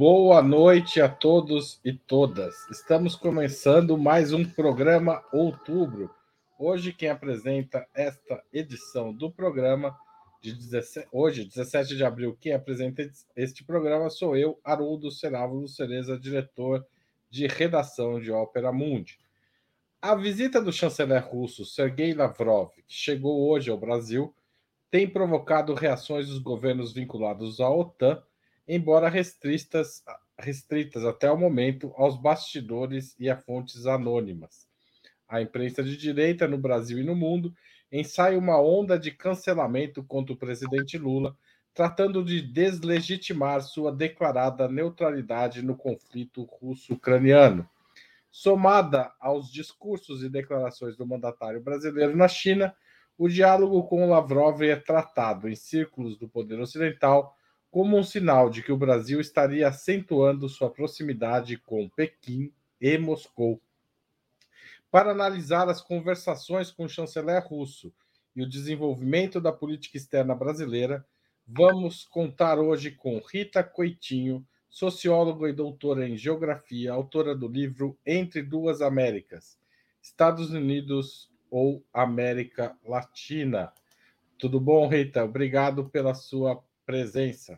Boa noite a todos e todas. Estamos começando mais um programa Outubro. Hoje quem apresenta esta edição do programa de 17, hoje, 17 de abril, quem apresenta este programa sou eu, Haroldo Cerávulo Cereza, diretor de redação de Ópera Mundi. A visita do chanceler russo Sergei Lavrov, que chegou hoje ao Brasil, tem provocado reações dos governos vinculados à OTAN embora restritas, restritas até o momento aos bastidores e a fontes anônimas. A imprensa de direita no Brasil e no mundo ensaia uma onda de cancelamento contra o presidente Lula, tratando de deslegitimar sua declarada neutralidade no conflito russo-ucraniano. Somada aos discursos e declarações do mandatário brasileiro na China, o diálogo com Lavrov é tratado em círculos do poder ocidental como um sinal de que o Brasil estaria acentuando sua proximidade com Pequim e Moscou. Para analisar as conversações com o chanceler russo e o desenvolvimento da política externa brasileira, vamos contar hoje com Rita Coitinho, socióloga e doutora em geografia, autora do livro Entre Duas Américas, Estados Unidos ou América Latina. Tudo bom, Rita? Obrigado pela sua presença.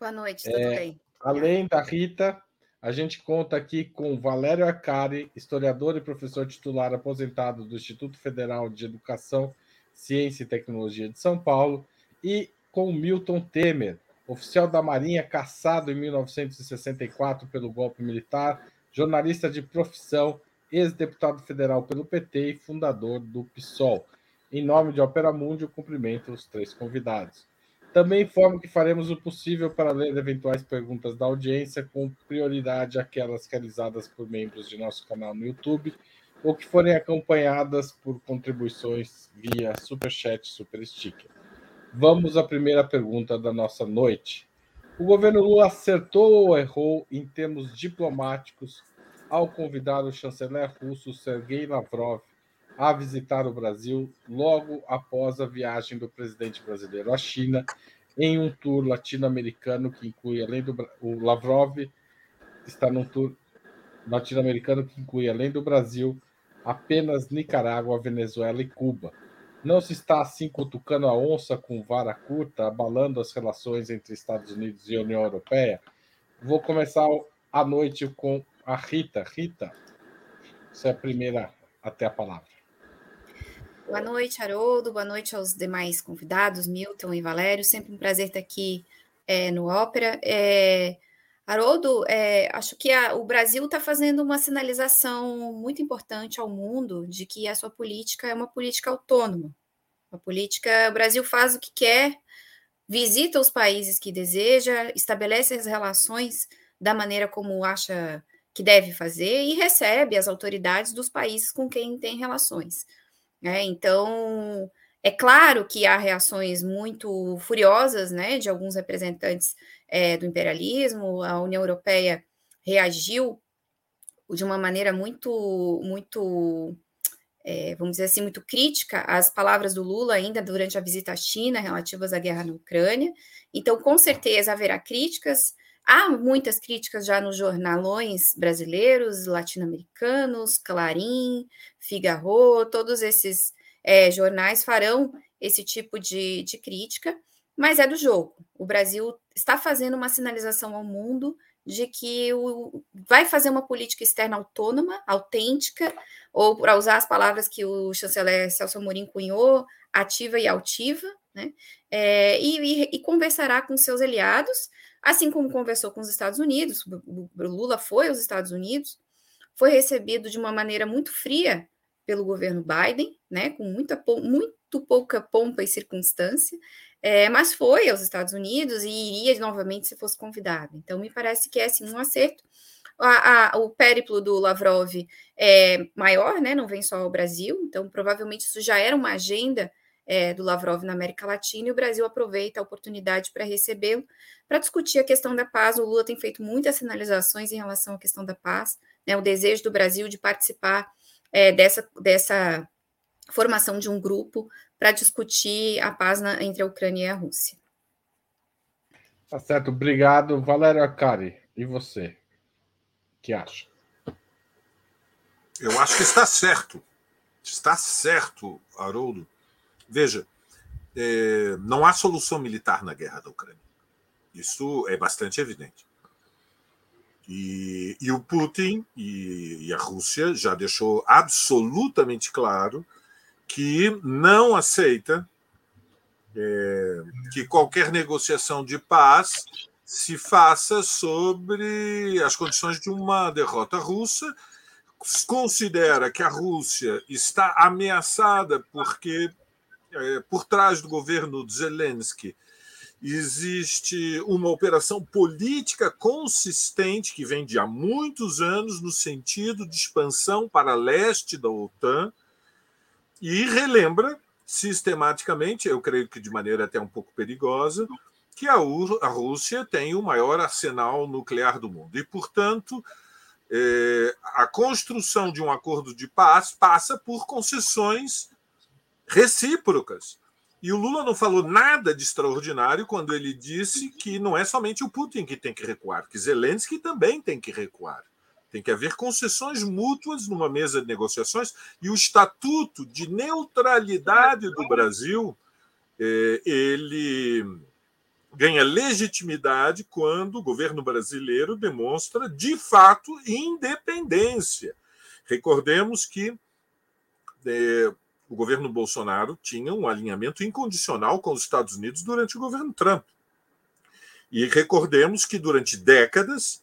Boa noite, tudo é, bem? Além da Rita, a gente conta aqui com Valério Acari, historiador e professor titular aposentado do Instituto Federal de Educação, Ciência e Tecnologia de São Paulo, e com Milton Temer, oficial da Marinha caçado em 1964 pelo golpe militar, jornalista de profissão, ex-deputado federal pelo PT e fundador do PSOL. Em nome de Opera Mundi, eu cumprimento os três convidados. Também informo que faremos o possível para ler eventuais perguntas da audiência, com prioridade aquelas realizadas por membros de nosso canal no YouTube ou que forem acompanhadas por contribuições via Superchat Super Sticker. Vamos à primeira pergunta da nossa noite. O governo Lula acertou ou errou em termos diplomáticos ao convidar o chanceler russo Sergei Lavrov a visitar o Brasil logo após a viagem do presidente brasileiro à China, em um tour latino-americano que inclui, além do o Lavrov, está num tour latino-americano que inclui, além do Brasil, apenas Nicarágua, Venezuela e Cuba. Não se está assim cutucando a onça com vara curta, abalando as relações entre Estados Unidos e União Europeia? Vou começar a noite com a Rita. Rita, você é a primeira até a palavra. Boa noite, Haroldo. Boa noite aos demais convidados, Milton e Valério. Sempre um prazer estar aqui é, no Ópera. É, Haroldo, é, acho que a, o Brasil está fazendo uma sinalização muito importante ao mundo de que a sua política é uma política autônoma. Uma política, o Brasil faz o que quer, visita os países que deseja, estabelece as relações da maneira como acha que deve fazer e recebe as autoridades dos países com quem tem relações. Né? Então, é claro que há reações muito furiosas né, de alguns representantes é, do imperialismo, a União Europeia reagiu de uma maneira muito, muito é, vamos dizer assim, muito crítica às palavras do Lula ainda durante a visita à China relativas à guerra na Ucrânia. Então, com certeza haverá críticas. Há muitas críticas já nos jornalões brasileiros, latino-americanos, Clarim, Figaro, todos esses é, jornais farão esse tipo de, de crítica, mas é do jogo. O Brasil está fazendo uma sinalização ao mundo de que o, vai fazer uma política externa autônoma, autêntica, ou para usar as palavras que o chanceler Celso Amorim cunhou, ativa e altiva, né? É, e, e, e, conversará com seus aliados, assim como conversou com os Estados Unidos. O, Lula foi aos Estados Unidos, foi recebido de uma maneira muito fria pelo governo Biden, né, com muita, muito pouca pompa e circunstância, é, mas foi aos Estados Unidos e iria novamente se fosse convidado. Então, me parece que é assim, um acerto. A, a, o périplo do Lavrov é maior, né, não vem só ao Brasil, então provavelmente isso já era uma agenda é, do Lavrov na América Latina e o Brasil aproveita a oportunidade para recebê-lo, para discutir a questão da paz. O Lula tem feito muitas sinalizações em relação à questão da paz, né, o desejo do Brasil de participar é, dessa, dessa formação de um grupo para discutir a paz na, entre a Ucrânia e a Rússia. Tá certo, obrigado. Valério Acari, e você? O que acha? Eu acho que está certo. Está certo, Haroldo. Veja, é, não há solução militar na guerra da Ucrânia. Isso é bastante evidente. E, e o Putin e, e, a Rússia já deixou absolutamente claro que não aceita é, que qualquer negociação de paz se faça sobre as condições de uma derrota russa. Considera que a Rússia está ameaçada porque, é, por trás do governo de Zelensky, existe uma operação política consistente que vem de há muitos anos no sentido de expansão para leste da OTAN e relembra sistematicamente, eu creio que de maneira até um pouco perigosa, que a, Rússia tem o maior arsenal nuclear do mundo. E, portanto, é, a construção de um acordo de paz passa por concessões recíprocas e o Lula não falou nada de extraordinário quando ele disse que não é somente o Putin que tem que recuar, que Zelensky também tem que recuar. Tem que haver concessões mútuas numa mesa de negociações e o estatuto de neutralidade do Brasil é, ele ganha legitimidade quando o governo brasileiro demonstra de fato independência. Recordemos que é, o governo Bolsonaro tinha um alinhamento incondicional com os Estados Unidos durante o governo Trump. E recordemos que durante décadas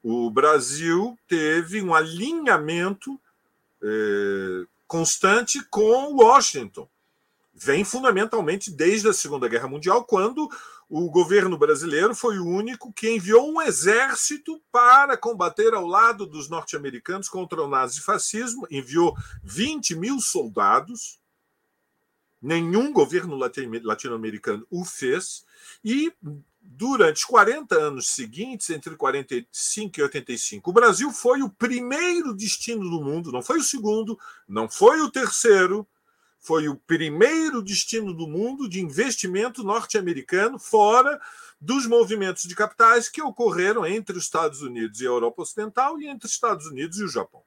o Brasil teve um alinhamento eh, constante com Washington. Vem fundamentalmente desde a Segunda Guerra Mundial, quando o governo brasileiro foi o único que enviou um exército para combater ao lado dos norte-americanos contra o nazifascismo, enviou 20 mil soldados, nenhum governo latino-americano o fez, e durante os 40 anos seguintes, entre 45 e 85, o Brasil foi o primeiro destino do mundo, não foi o segundo, não foi o terceiro, foi o primeiro destino do mundo de investimento norte-americano fora dos movimentos de capitais que ocorreram entre os Estados Unidos e a Europa Ocidental e entre os Estados Unidos e o Japão.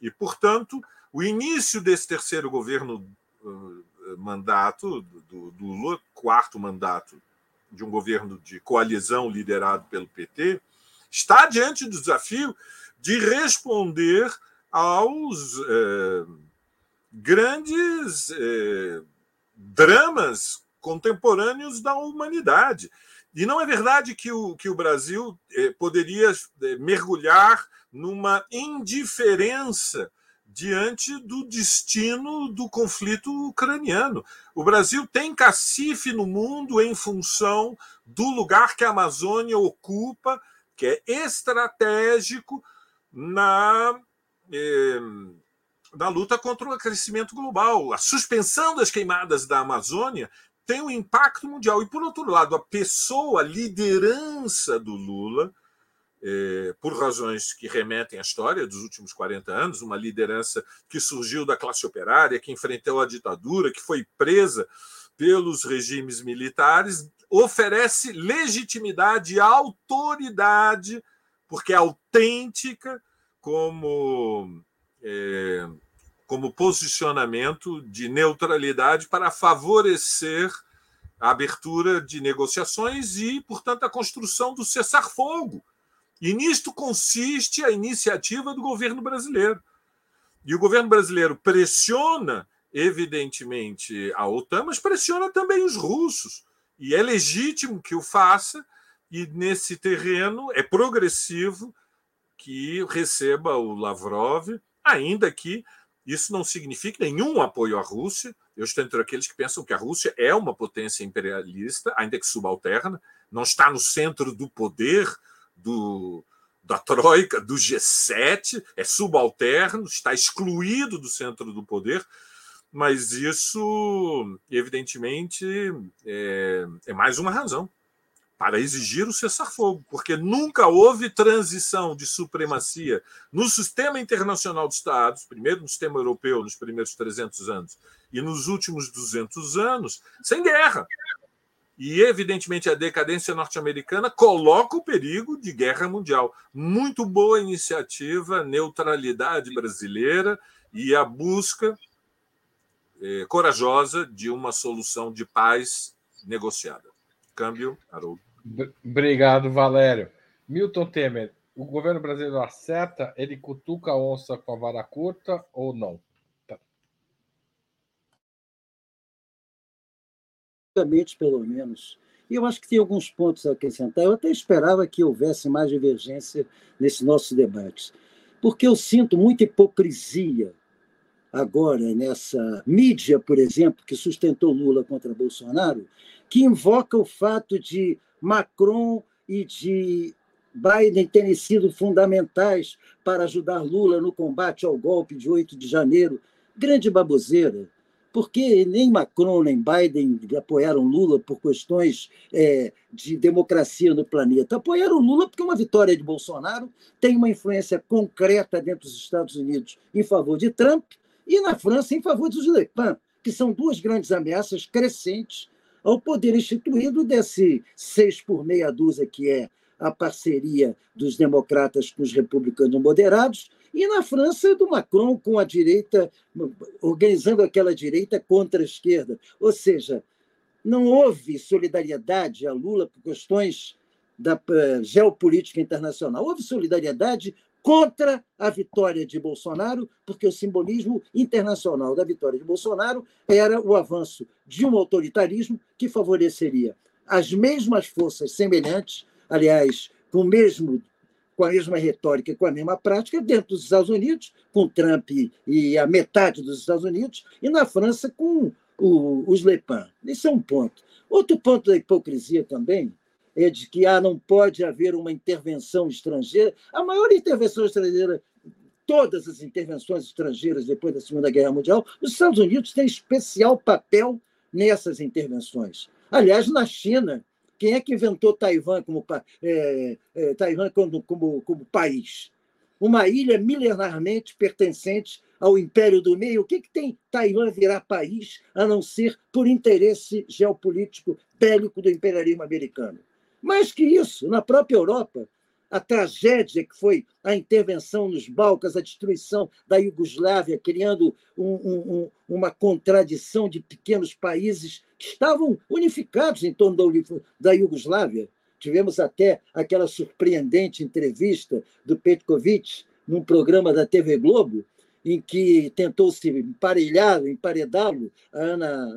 E, portanto, o início desse terceiro governo uh, mandato do, do Lula, quarto mandato de um governo de coalizão liderado pelo PT, está diante do desafio de responder aos eh, grandes eh, dramas contemporâneos da humanidade. E não é verdade que o, que o Brasil eh, poderia eh, mergulhar numa indiferença diante do destino do conflito ucraniano. O Brasil tem cacife no mundo em função do lugar que a Amazônia ocupa, que é estratégico na. Da luta contra o aquecimento global. A suspensão das queimadas da Amazônia tem um impacto mundial. E, por outro lado, a pessoa, a liderança do Lula, é, por razões que remetem à história dos últimos 40 anos, uma liderança que surgiu da classe operária, que enfrentou a ditadura, que foi presa pelos regimes militares, oferece legitimidade e autoridade, porque é autêntica, como é, como posicionamento de neutralidade para favorecer a abertura de negociações e, portanto, a construção do cessar-fogo. E nisto consiste a iniciativa do governo brasileiro. E o governo brasileiro pressiona, evidentemente, a OTAN, mas pressiona também os russos. E é legítimo que o faça, e nesse terreno é progressivo que receba o Lavrov ainda que isso não signifique nenhum apoio à Rússia. Eu estou entre aqueles que pensam que a Rússia é uma potência imperialista, ainda que subalterna, não está no centro do poder do, da Troika, do G7, é subalterno, está excluído do centro do poder, mas isso, evidentemente, é, é mais uma razão para exigir o cessar-fogo, porque nunca houve transição de supremacia no sistema internacional de Estados, primeiro no sistema europeu nos primeiros 300 anos e nos últimos 200 anos, sem guerra. E, evidentemente, a decadência norte-americana coloca o perigo de guerra mundial. Muito boa iniciativa, neutralidade brasileira e a busca eh, corajosa de uma solução de paz negociada. Câmbio, Haroldo. Obrigado, Valério. Milton Temer, o governo brasileiro acerta? Ele cutuca a onça com a vara curta ou não? pelo menos. E eu acho que tem alguns pontos a acrescentar. Eu até esperava que houvesse mais divergência nesse nosso debate, porque eu sinto muita hipocrisia agora nessa mídia, por exemplo, que sustentou Lula contra Bolsonaro, que invoca o fato de Macron e de Biden terem sido fundamentais para ajudar Lula no combate ao golpe de 8 de janeiro. Grande baboseira porque nem Macron nem Biden apoiaram Lula por questões é, de democracia no planeta. Apoiaram Lula porque uma vitória de Bolsonaro tem uma influência concreta dentro dos Estados Unidos em favor de Trump e na França em favor dos Le Pen, que são duas grandes ameaças crescentes ao poder instituído desse seis por meia dúzia que é a parceria dos democratas com os republicanos moderados e na França, do Macron com a direita, organizando aquela direita contra a esquerda. Ou seja, não houve solidariedade a Lula por questões da eh, geopolítica internacional. Houve solidariedade contra a vitória de Bolsonaro, porque o simbolismo internacional da vitória de Bolsonaro era o avanço de um autoritarismo que favoreceria as mesmas forças semelhantes, aliás, com o mesmo com a mesma retórica e com a mesma prática dentro dos Estados Unidos, com Trump e a metade dos Estados Unidos, e na França com o, os Le Pen. Esse é um ponto. Outro ponto da hipocrisia também é de que ah, não pode haver uma intervenção estrangeira. A maior intervenção estrangeira, todas as intervenções estrangeiras depois da Segunda Guerra Mundial, os Estados Unidos têm especial papel nessas intervenções. Aliás, na China, quem é que inventou Taiwan como, é, é, Taiwan como, como, como país? Uma ilha milenarmente pertencente ao Império do Meio. O que, que tem Taiwan virar país a não ser por interesse geopolítico bélico do imperialismo americano? Mais que isso, na própria Europa, a tragédia que foi a intervenção nos Balcãs, a destruição da Iugoslávia, criando um, um, uma contradição de pequenos países que estavam unificados em torno da Iugoslávia. Tivemos até aquela surpreendente entrevista do Petkovic num programa da TV Globo, em que tentou se emparelhar, emparedá-lo, Ana,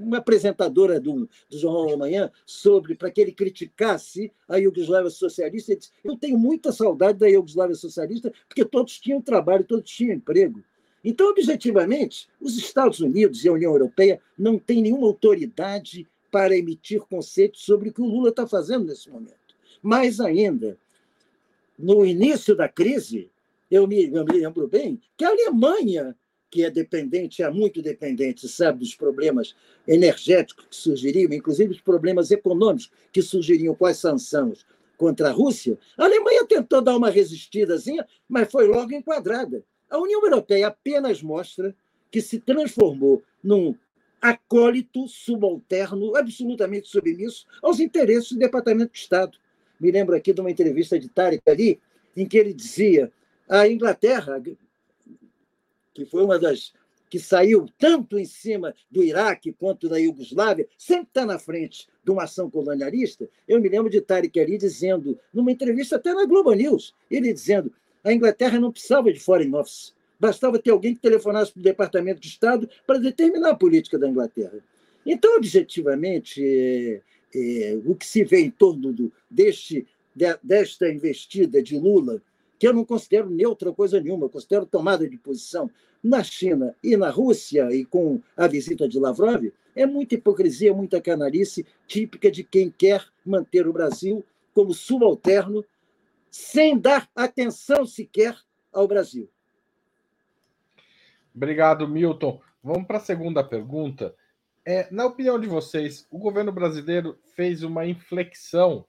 uma apresentadora do, do Jornal da Manhã, sobre para que ele criticasse a Iugoslávia socialista. Ele disse, eu tenho muita saudade da Iugoslávia socialista, porque todos tinham trabalho, todos tinham emprego. Então, objetivamente, os Estados Unidos e a União Europeia não têm nenhuma autoridade para emitir conceitos sobre o que o Lula está fazendo nesse momento. Mais ainda, no início da crise, eu me, eu me lembro bem que a Alemanha, que é dependente, é muito dependente, sabe, dos problemas energéticos que surgiriam, inclusive os problemas econômicos que surgiriam com as sanções contra a Rússia, a Alemanha tentou dar uma resistidazinha, mas foi logo enquadrada. A União Europeia apenas mostra que se transformou num acólito subalterno, absolutamente submisso aos interesses do Departamento de Estado. Me lembro aqui de uma entrevista de Tarek ali, em que ele dizia a Inglaterra, que foi uma das que saiu tanto em cima do Iraque quanto da Iugoslávia, sempre está na frente de uma ação colonialista. Eu me lembro de Tarek Ali dizendo, numa entrevista até na Globo News, ele dizendo a Inglaterra não precisava de foreign office, bastava ter alguém que telefonasse para o Departamento de Estado para determinar a política da Inglaterra. Então, objetivamente, é, é, o que se vê em torno do, deste, de, desta investida de Lula que eu não considero neutra coisa nenhuma, eu considero tomada de posição na China e na Rússia, e com a visita de Lavrov, é muita hipocrisia, muita canalice, típica de quem quer manter o Brasil como subalterno, sem dar atenção sequer ao Brasil. Obrigado, Milton. Vamos para a segunda pergunta. É, na opinião de vocês, o governo brasileiro fez uma inflexão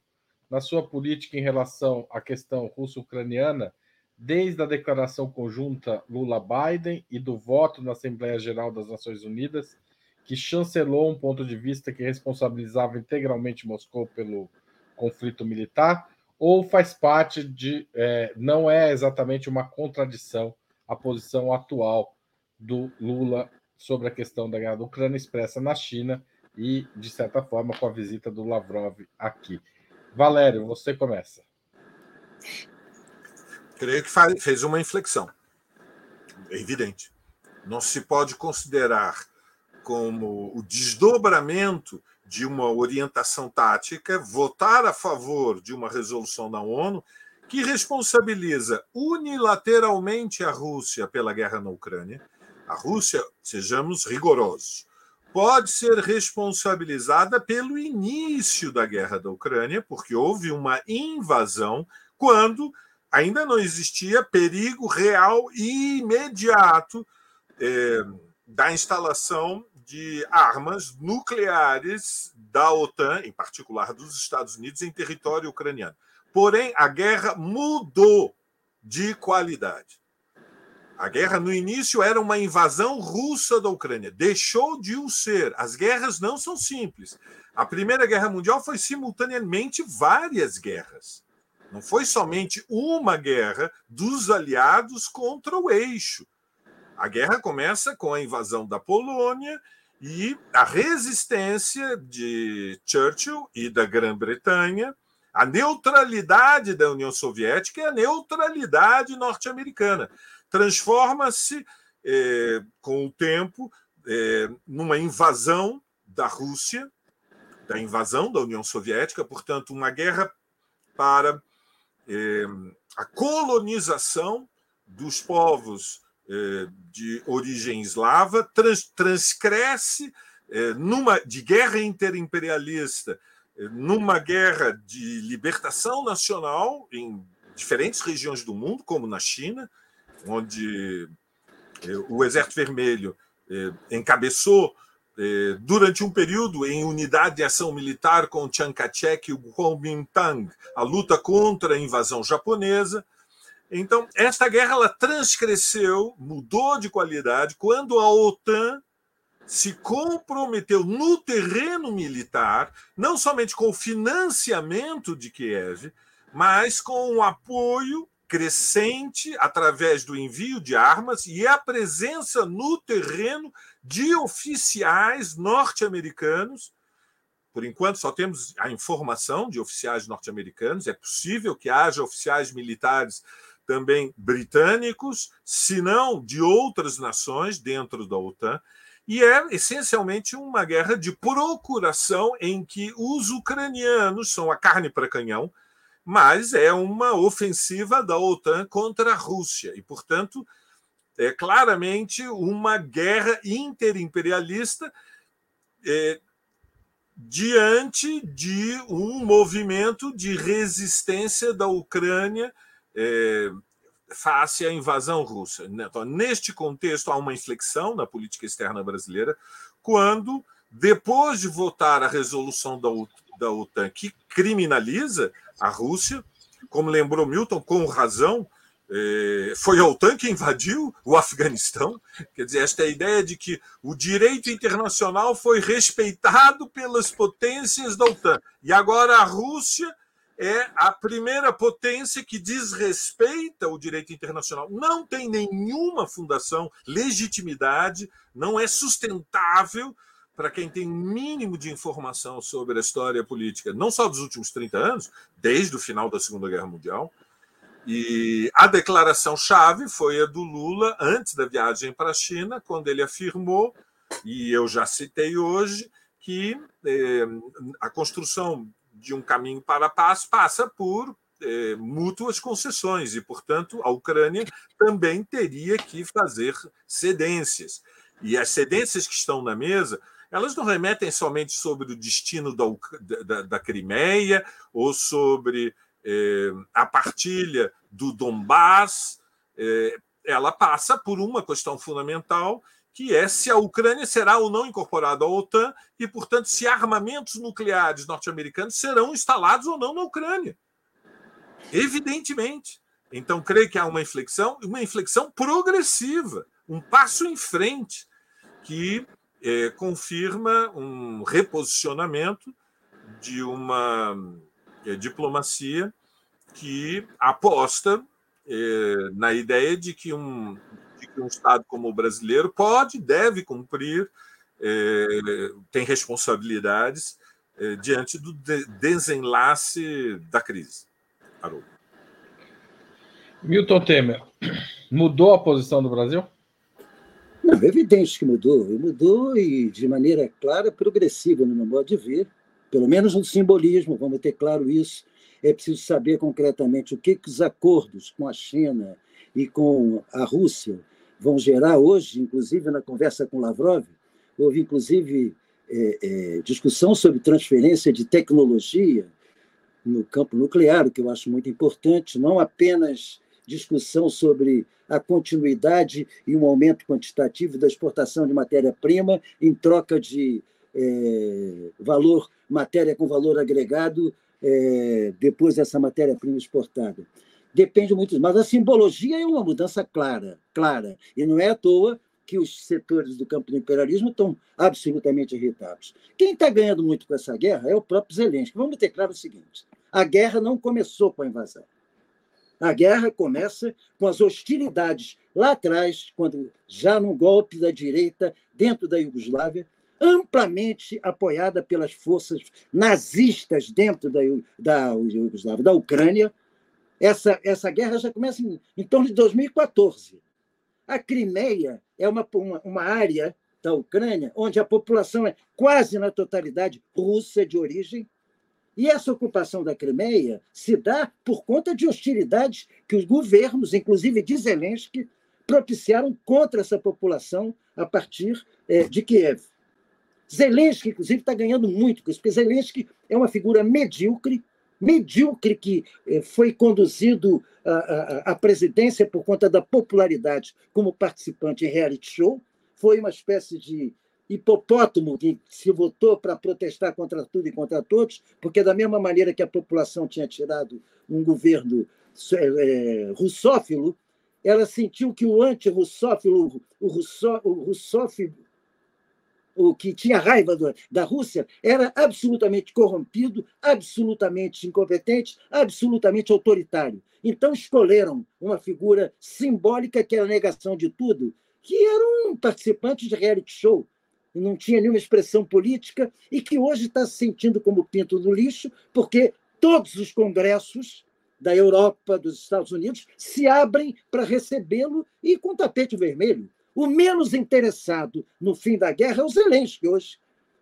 na sua política em relação à questão russo-ucraniana, desde a declaração conjunta Lula-Biden e do voto na Assembleia Geral das Nações Unidas, que chancelou um ponto de vista que responsabilizava integralmente Moscou pelo conflito militar, ou faz parte de. É, não é exatamente uma contradição a posição atual do Lula sobre a questão da guerra da Ucrânia expressa na China e, de certa forma, com a visita do Lavrov aqui. Valério, você começa. Creio que fez uma inflexão. É evidente. Não se pode considerar como o desdobramento de uma orientação tática votar a favor de uma resolução da ONU que responsabiliza unilateralmente a Rússia pela guerra na Ucrânia. A Rússia, sejamos rigorosos, pode ser responsabilizada pelo início da guerra da Ucrânia, porque houve uma invasão quando ainda não existia perigo real e imediato é, da instalação de armas nucleares da OTAN, em particular dos Estados Unidos, em território ucraniano. Porém, a guerra mudou de qualidade. A guerra no início era uma invasão russa da Ucrânia, deixou de o ser. As guerras não são simples. A Primeira Guerra Mundial foi simultaneamente várias guerras. Não foi somente uma guerra dos aliados contra o eixo. A guerra começa com a invasão da Polônia e a resistência de Churchill e da Grã-Bretanha, a neutralidade da União Soviética e a neutralidade norte-americana transforma-se é, com o tempo é, numa invasão da Rússia, da invasão da União Soviética, portanto, uma guerra para é, a colonização dos povos é, de origem eslava, trans, transcresce é, numa de guerra interimperialista, é, numa guerra de libertação nacional em diferentes regiões do mundo, como na China, onde eh, o Exército Vermelho eh, encabeçou eh, durante um período em unidade de ação militar com Chiang Kai-shek e o Kuomintang, a luta contra a invasão japonesa. Então, esta guerra ela transcresceu, mudou de qualidade quando a OTAN se comprometeu no terreno militar, não somente com o financiamento de Kiev, mas com o apoio crescente através do envio de armas e a presença no terreno de oficiais norte-americanos. Por enquanto, só temos a informação de oficiais norte-americanos. É possível que haja oficiais militares também britânicos, se não de outras nações dentro da OTAN. E é essencialmente uma guerra de procuração em que os ucranianos são a carne para canhão, mas é uma ofensiva da OTAN contra a Rússia e, portanto, é claramente uma guerra interimperialista é, diante de um movimento de resistência da Ucrânia é, face à invasão russa. Então, neste contexto, há uma inflexão na política externa brasileira quando, depois de votar a resolução da, da OTAN que criminaliza a Rússia, como lembrou Milton, com razão, é, foi a OTAN que invadiu o Afeganistão. Quer dizer, esta ideia de que o direito internacional foi respeitado pelas potências da OTAN. E agora a Rússia é a primeira potência que desrespeita o direito internacional. Não tem nenhuma fundação, legitimidade, não é sustentável para quem tem mínimo de informação sobre a história política, não só dos últimos 30 anos, desde o final da Segunda Guerra Mundial. E a declaração-chave foi a do Lula antes da viagem para a China, quando ele afirmou, e eu já citei hoje, que eh, a construção de um caminho para a paz passa por eh, mútuas concessões, e, portanto, a Ucrânia também teria que fazer cedências. E as cedências que estão na mesa elas não remetem somente sobre o destino da, da, da Crimeia ou sobre eh, a partilha do Donbass. Eh, ela passa por uma questão fundamental, que é se a Ucrânia será ou não incorporada à OTAN e, portanto, se armamentos nucleares norte-americanos serão instalados ou não na Ucrânia. Evidentemente. Então, creio que há uma inflexão, uma inflexão progressiva, um passo em frente, que é, confirma um reposicionamento de uma é, diplomacia que aposta é, na ideia de que, um, de que um Estado como o brasileiro pode, deve cumprir, é, tem responsabilidades é, diante do de desenlace da crise. Haroldo. Milton Temer, mudou a posição do Brasil? Não, é evidente que mudou. Mudou e de maneira clara, progressiva, no meu modo de ver. Pelo menos no simbolismo, vamos ter claro isso. É preciso saber concretamente o que, que os acordos com a China e com a Rússia vão gerar hoje, inclusive na conversa com Lavrov, houve inclusive é, é, discussão sobre transferência de tecnologia no campo nuclear, o que eu acho muito importante, não apenas discussão sobre a continuidade e um aumento quantitativo da exportação de matéria-prima em troca de é, valor, matéria com valor agregado é, depois dessa matéria-prima exportada. Depende muito, mas a simbologia é uma mudança clara, clara, e não é à toa que os setores do campo do imperialismo estão absolutamente irritados. Quem está ganhando muito com essa guerra é o próprio Zelensky. Vamos ter claro o seguinte: a guerra não começou com a invasão. A guerra começa com as hostilidades lá atrás, quando já no golpe da direita dentro da Iugoslávia, amplamente apoiada pelas forças nazistas dentro da, da Iugoslávia, da Ucrânia. Essa, essa guerra já começa em, em torno de 2014. A Crimeia é uma, uma, uma área da Ucrânia onde a população é quase na totalidade russa de origem, e essa ocupação da Crimeia se dá por conta de hostilidades que os governos, inclusive de Zelensky, propiciaram contra essa população a partir é, de Kiev. Zelensky, inclusive, está ganhando muito com isso, porque Zelensky é uma figura medíocre, medíocre que é, foi conduzido à, à, à presidência por conta da popularidade como participante em reality show, foi uma espécie de hipopótamo que se votou para protestar contra tudo e contra todos, porque da mesma maneira que a população tinha tirado um governo é, russófilo, ela sentiu que o anti-russófilo, o, russó, o russófilo, o que tinha raiva do, da Rússia, era absolutamente corrompido, absolutamente incompetente, absolutamente autoritário. Então escolheram uma figura simbólica que era a negação de tudo, que era um participante de reality show, não tinha nenhuma expressão política e que hoje está se sentindo como pinto do lixo, porque todos os congressos da Europa, dos Estados Unidos, se abrem para recebê-lo e com tapete vermelho. O menos interessado no fim da guerra é o Zelensky hoje,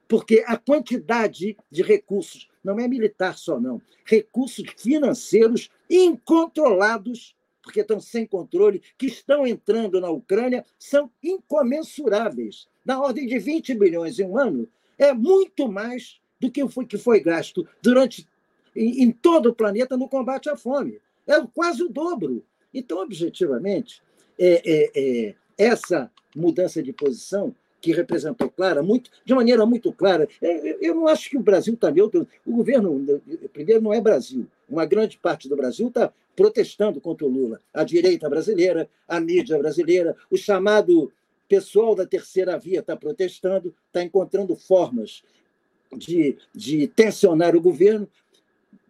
porque a quantidade de recursos, não é militar só, não, recursos financeiros incontrolados, porque estão sem controle, que estão entrando na Ucrânia, são incomensuráveis da ordem de 20 bilhões em um ano, é muito mais do que foi, que foi gasto durante em, em todo o planeta no combate à fome. É quase o dobro. Então, objetivamente, é, é, é, essa mudança de posição que representou clara, muito, de maneira muito clara. É, eu não acho que o Brasil está neutro. O governo, primeiro, não é Brasil. Uma grande parte do Brasil está protestando contra o Lula. A direita brasileira, a mídia brasileira, o chamado pessoal da terceira via está protestando, está encontrando formas de, de tensionar o governo.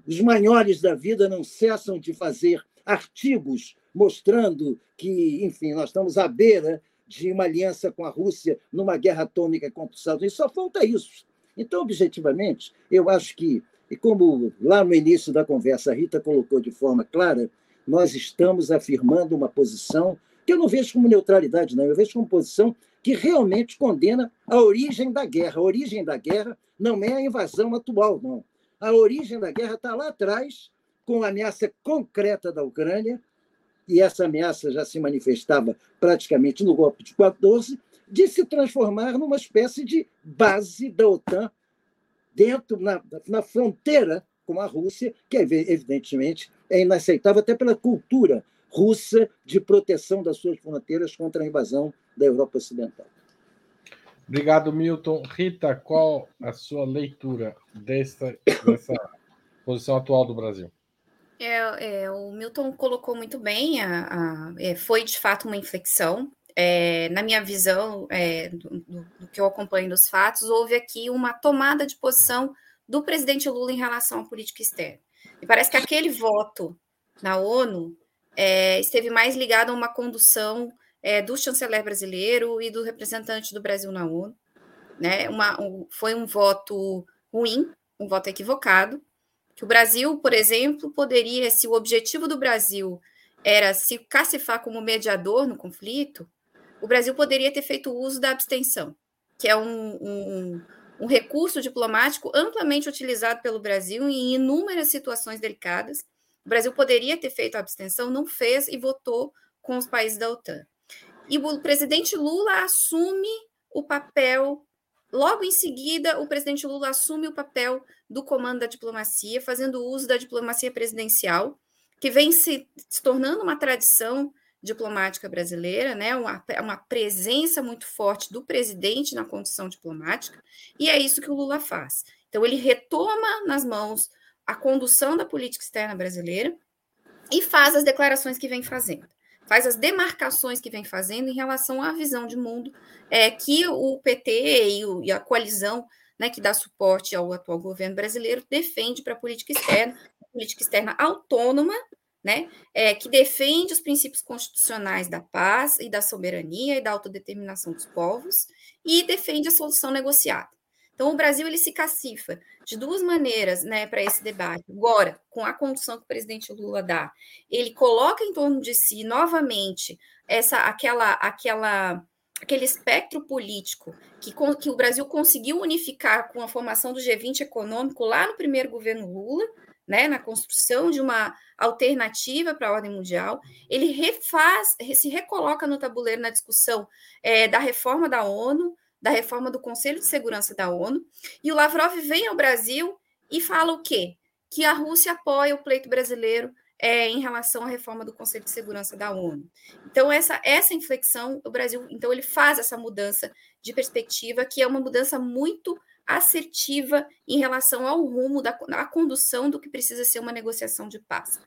Os maiores da vida não cessam de fazer artigos mostrando que, enfim, nós estamos à beira de uma aliança com a Rússia numa guerra atômica contra os Estados Unidos. Só falta isso. Então, objetivamente, eu acho que, e como lá no início da conversa a Rita colocou de forma clara, nós estamos afirmando uma posição que eu não vejo como neutralidade, não, eu vejo como posição que realmente condena a origem da guerra. A origem da guerra não é a invasão atual, não. A origem da guerra está lá atrás, com a ameaça concreta da Ucrânia, e essa ameaça já se manifestava praticamente no golpe de 14, de se transformar numa espécie de base da OTAN dentro, na, na fronteira com a Rússia, que evidentemente é inaceitável até pela cultura russa de proteção das suas fronteiras contra a invasão da Europa Ocidental. Obrigado, Milton. Rita, qual a sua leitura dessa, dessa posição atual do Brasil? É, é, o Milton colocou muito bem, a, a, é, foi de fato uma inflexão. é, na minha visão, é, do, do, que eu acompanho dos fatos, houve aqui uma tomada de posição do presidente Lula em relação à política externa. E parece que aquele voto na ONU é, esteve mais ligado a uma condução é, do chanceler brasileiro e do representante do Brasil na ONU. Né? Uma, um, foi um voto ruim, um voto equivocado, que o Brasil, por exemplo, poderia, se o objetivo do Brasil era se cacifar como mediador no conflito, o Brasil poderia ter feito uso da abstenção, que é um, um, um recurso diplomático amplamente utilizado pelo Brasil em inúmeras situações delicadas. O Brasil poderia ter feito a abstenção, não fez e votou com os países da OTAN. E o presidente Lula assume o papel, logo em seguida, o presidente Lula assume o papel do comando da diplomacia, fazendo uso da diplomacia presidencial, que vem se, se tornando uma tradição diplomática brasileira, né? Uma, uma presença muito forte do presidente na condição diplomática, e é isso que o Lula faz. Então, ele retoma nas mãos a condução da política externa brasileira e faz as declarações que vem fazendo, faz as demarcações que vem fazendo em relação à visão de mundo é, que o PT e, o, e a coalizão né, que dá suporte ao atual governo brasileiro defende para a política externa, política externa autônoma né, é, que defende os princípios constitucionais da paz e da soberania e da autodeterminação dos povos e defende a solução negociada. Então, o Brasil ele se cacifa de duas maneiras né, para esse debate. Agora, com a condução que o presidente Lula dá, ele coloca em torno de si novamente essa aquela aquela aquele espectro político que, que o Brasil conseguiu unificar com a formação do G20 econômico lá no primeiro governo Lula, né, na construção de uma alternativa para a ordem mundial, ele refaz, se recoloca no tabuleiro na discussão é, da reforma da ONU, da reforma do Conselho de Segurança da ONU, e o Lavrov vem ao Brasil e fala o quê? Que a Rússia apoia o pleito brasileiro é, em relação à reforma do Conselho de Segurança da ONU. Então, essa, essa inflexão, o Brasil, então, ele faz essa mudança de perspectiva, que é uma mudança muito assertiva em relação ao rumo da à condução do que precisa ser uma negociação de paz.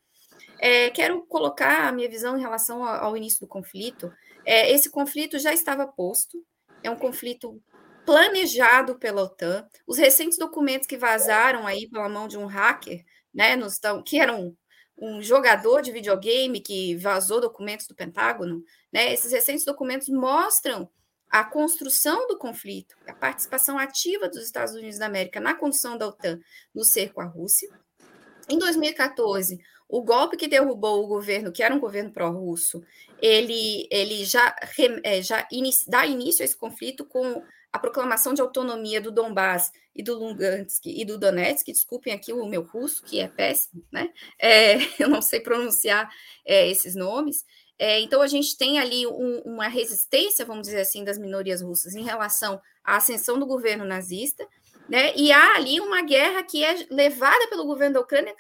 É, quero colocar a minha visão em relação ao, ao início do conflito. É, esse conflito já estava posto, é um conflito planejado pela OTAN. Os recentes documentos que vazaram aí pela mão de um hacker, né, nos, que era um, um jogador de videogame que vazou documentos do Pentágono, né, esses recentes documentos mostram a construção do conflito, a participação ativa dos Estados Unidos da América na condução da OTAN no cerco à Rússia. Em 2014, o golpe que derrubou o governo, que era um governo pró-russo, ele, ele já, é, já dá início a esse conflito com a proclamação de autonomia do Donbass e do Lugansk e do Donetsk, desculpem aqui o meu russo, que é péssimo, né? É, eu não sei pronunciar é, esses nomes, é, então, a gente tem ali um, uma resistência, vamos dizer assim, das minorias russas em relação à ascensão do governo nazista, né? E há ali uma guerra que é levada pelo governo da Ucrânia,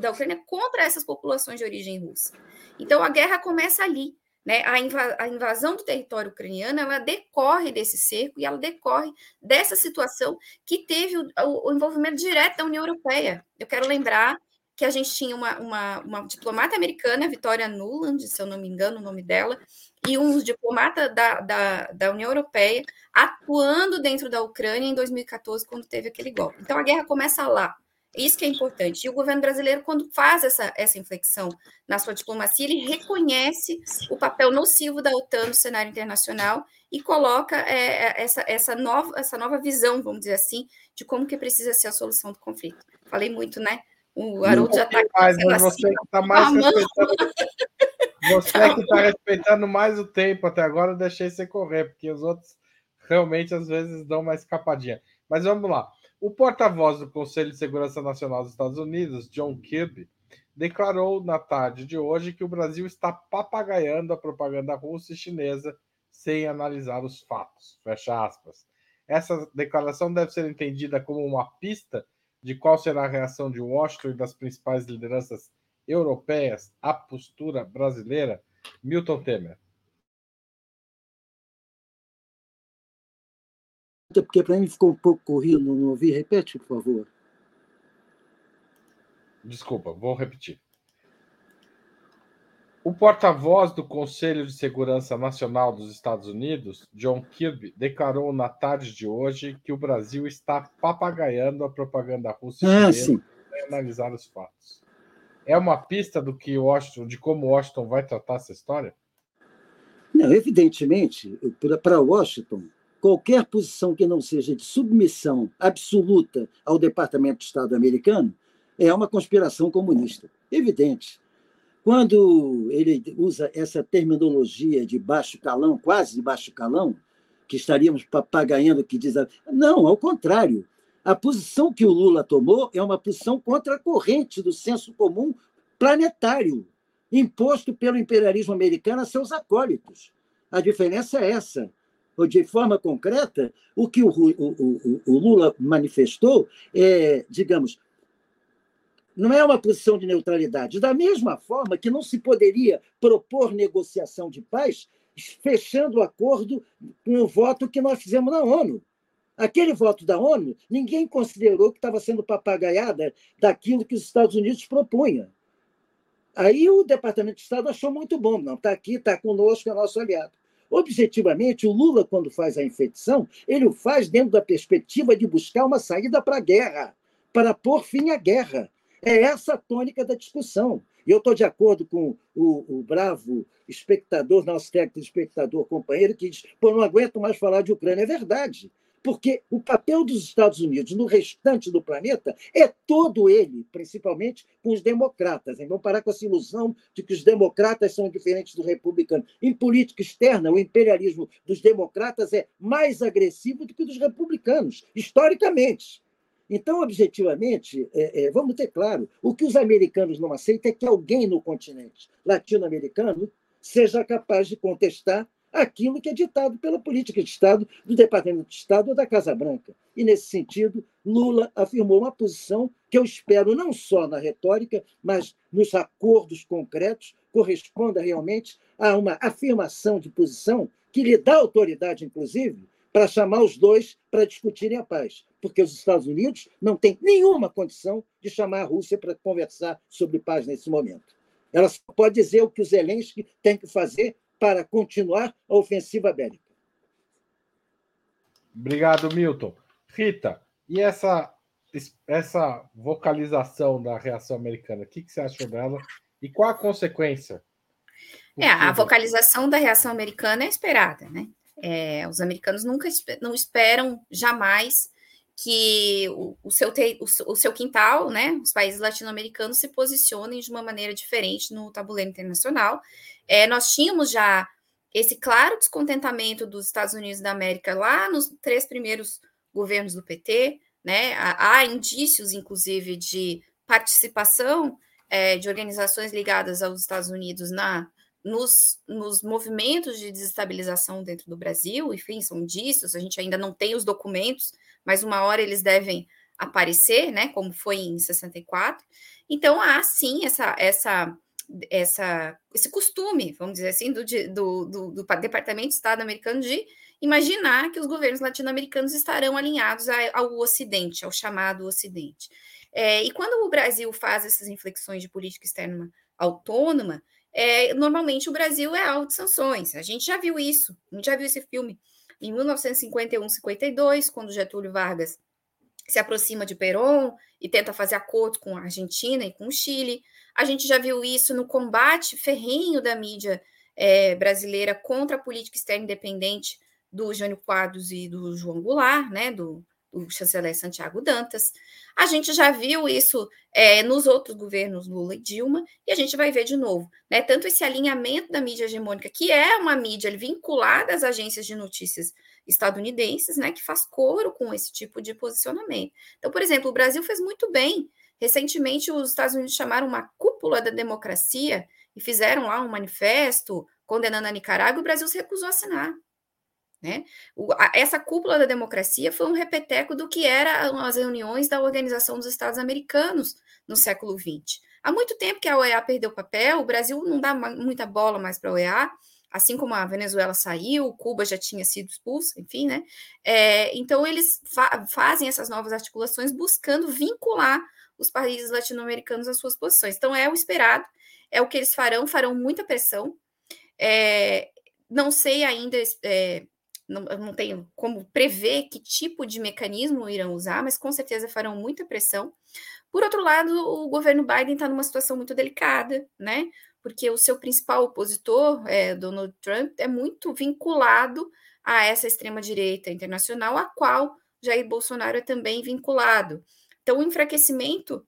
da Ucrânia contra essas populações de origem russa. Então, a guerra começa ali. Né? A, inva a invasão do território ucraniano ela decorre desse cerco e ela decorre dessa situação que teve o, o envolvimento direto da União Europeia. Eu quero lembrar que a gente tinha uma, uma, uma diplomata americana, Vitória Nuland, se eu não me engano o nome dela, e um diplomata da, da, da União Europeia atuando dentro da Ucrânia em 2014, quando teve aquele golpe. Então a guerra começa lá. Isso que é importante. E o governo brasileiro, quando faz essa, essa inflexão na sua diplomacia, ele reconhece o papel nocivo da OTAN no cenário internacional e coloca é, é essa, essa, nova, essa nova visão, vamos dizer assim, de como que precisa ser a solução do conflito. Falei muito, né? O Haroldo já está. Mais, mas você que está mais respeitando. Você que está respeitando mais o tempo até agora, eu deixei você correr, porque os outros realmente às vezes dão uma escapadinha. Mas vamos lá. O porta-voz do Conselho de Segurança Nacional dos Estados Unidos, John Kirby, declarou na tarde de hoje que o Brasil está papagaiando a propaganda russa e chinesa sem analisar os fatos. Fecha aspas. Essa declaração deve ser entendida como uma pista de qual será a reação de Washington e das principais lideranças europeias à postura brasileira? Milton Temer. Porque para mim ficou um pouco corrido, não ouvi. Repete, por favor. Desculpa, vou repetir. O porta-voz do Conselho de Segurança Nacional dos Estados Unidos, John Kirby, declarou na tarde de hoje que o Brasil está papagaiando a propaganda russa ah, para analisar os fatos. É uma pista do que Washington, de como Washington vai tratar essa história? Não, evidentemente, para Washington, qualquer posição que não seja de submissão absoluta ao Departamento de Estado americano é uma conspiração comunista. Evidente. Quando ele usa essa terminologia de baixo calão, quase de baixo calão, que estaríamos papagaiando que diz. Não, ao contrário. A posição que o Lula tomou é uma posição contra a corrente do senso comum planetário, imposto pelo imperialismo americano a seus acólitos. A diferença é essa. De forma concreta, o que o, o, o, o Lula manifestou é, digamos, não é uma posição de neutralidade. Da mesma forma que não se poderia propor negociação de paz fechando o acordo com o voto que nós fizemos na ONU. Aquele voto da ONU, ninguém considerou que estava sendo papagaiada daquilo que os Estados Unidos propunha. Aí o Departamento de Estado achou muito bom, não, está aqui, está conosco, é nosso aliado. Objetivamente, o Lula, quando faz a infecção, ele o faz dentro da perspectiva de buscar uma saída para a guerra, para pôr fim à guerra. É essa a tônica da discussão. E eu estou de acordo com o, o, bravo espectador, nosso técnico espectador companheiro, que diz: Pô, não aguento mais falar de Ucrânia. É verdade. Porque o papel dos Estados Unidos no restante do planeta é todo ele, principalmente com os democratas. Hein? Vamos parar com essa ilusão de que os democratas são diferentes do republicano. Em política externa, o imperialismo dos democratas é mais agressivo do que o dos republicanos, historicamente. Então, objetivamente, é, é, vamos ter claro: o que os americanos não aceitam é que alguém no continente latino-americano seja capaz de contestar aquilo que é ditado pela política de Estado do Departamento de Estado ou da Casa Branca. E, nesse sentido, Lula afirmou uma posição que eu espero não só na retórica, mas nos acordos concretos, corresponda realmente a uma afirmação de posição que lhe dá autoridade, inclusive, para chamar os dois para discutirem a paz, porque os Estados Unidos não têm nenhuma condição de chamar a Rússia para conversar sobre paz nesse momento. Ela só pode dizer o que o Zelensky tem que fazer para continuar a ofensiva bélica. Obrigado, Milton. Rita, e essa, essa vocalização da reação americana, o que, que você achou dela e qual a consequência? É, a vocalização da reação americana é esperada, né? É, os americanos nunca não esperam jamais que o, o seu te, o, o, seu quintal, né, os países latino-americanos se posicionem de uma maneira diferente no tabuleiro internacional. É, nós tínhamos já esse claro descontentamento dos Estados Unidos da América lá nos três primeiros governos do PT, né? Há, indícios, inclusive, de participação é, de organizações ligadas aos Estados Unidos na nos, nos movimentos de desestabilização dentro do Brasil, enfim, são indícios, a gente ainda não tem os documentos, mas uma hora eles devem aparecer, né, como foi em 64. Então, há sim essa, essa, essa, esse costume, vamos dizer assim, do, do, do, do Departamento de Estado americano de imaginar que os governos latino-americanos estarão alinhados ao Ocidente, ao chamado Ocidente. É, e quando o Brasil faz essas inflexões de política externa autônoma, é, normalmente o Brasil é alvo de sanções. A gente já viu isso, a gente já viu esse filme em 1951, 52, quando Getúlio Vargas se aproxima de Perón e tenta fazer acordos com a Argentina e com o Chile. A gente já viu isso no combate ferrenho da mídia é, brasileira contra a política externa independente do Jânio Quadros e do João Goulart, né, do, do chanceler Santiago Dantas. A gente já viu isso é, nos outros governos Lula e Dilma, e a gente vai ver de novo. Né? Tanto esse alinhamento da mídia hegemônica, que é uma mídia vinculada às agências de notícias estadunidenses, né, que faz coro com esse tipo de posicionamento. Então, por exemplo, o Brasil fez muito bem. Recentemente, os Estados Unidos chamaram uma cúpula da democracia e fizeram lá um manifesto condenando a Nicarágua, e o Brasil se recusou a assinar. Né? O, a, essa cúpula da democracia foi um repeteco do que eram as reuniões da Organização dos Estados Americanos no século XX. Há muito tempo que a OEA perdeu papel, o Brasil não dá muita bola mais para a OEA, assim como a Venezuela saiu, Cuba já tinha sido expulsa, enfim, né? É, então, eles fa fazem essas novas articulações buscando vincular os países latino-americanos às suas posições. Então, é o esperado. é o que eles farão, farão muita pressão. É, não sei ainda, é, não, não tenho como prever que tipo de mecanismo irão usar, mas com certeza farão muita pressão. Por outro lado, o governo Biden está numa situação muito delicada, né? Porque o seu principal opositor, é, Donald Trump, é muito vinculado a essa extrema-direita internacional, a qual Jair Bolsonaro é também vinculado. Então, o enfraquecimento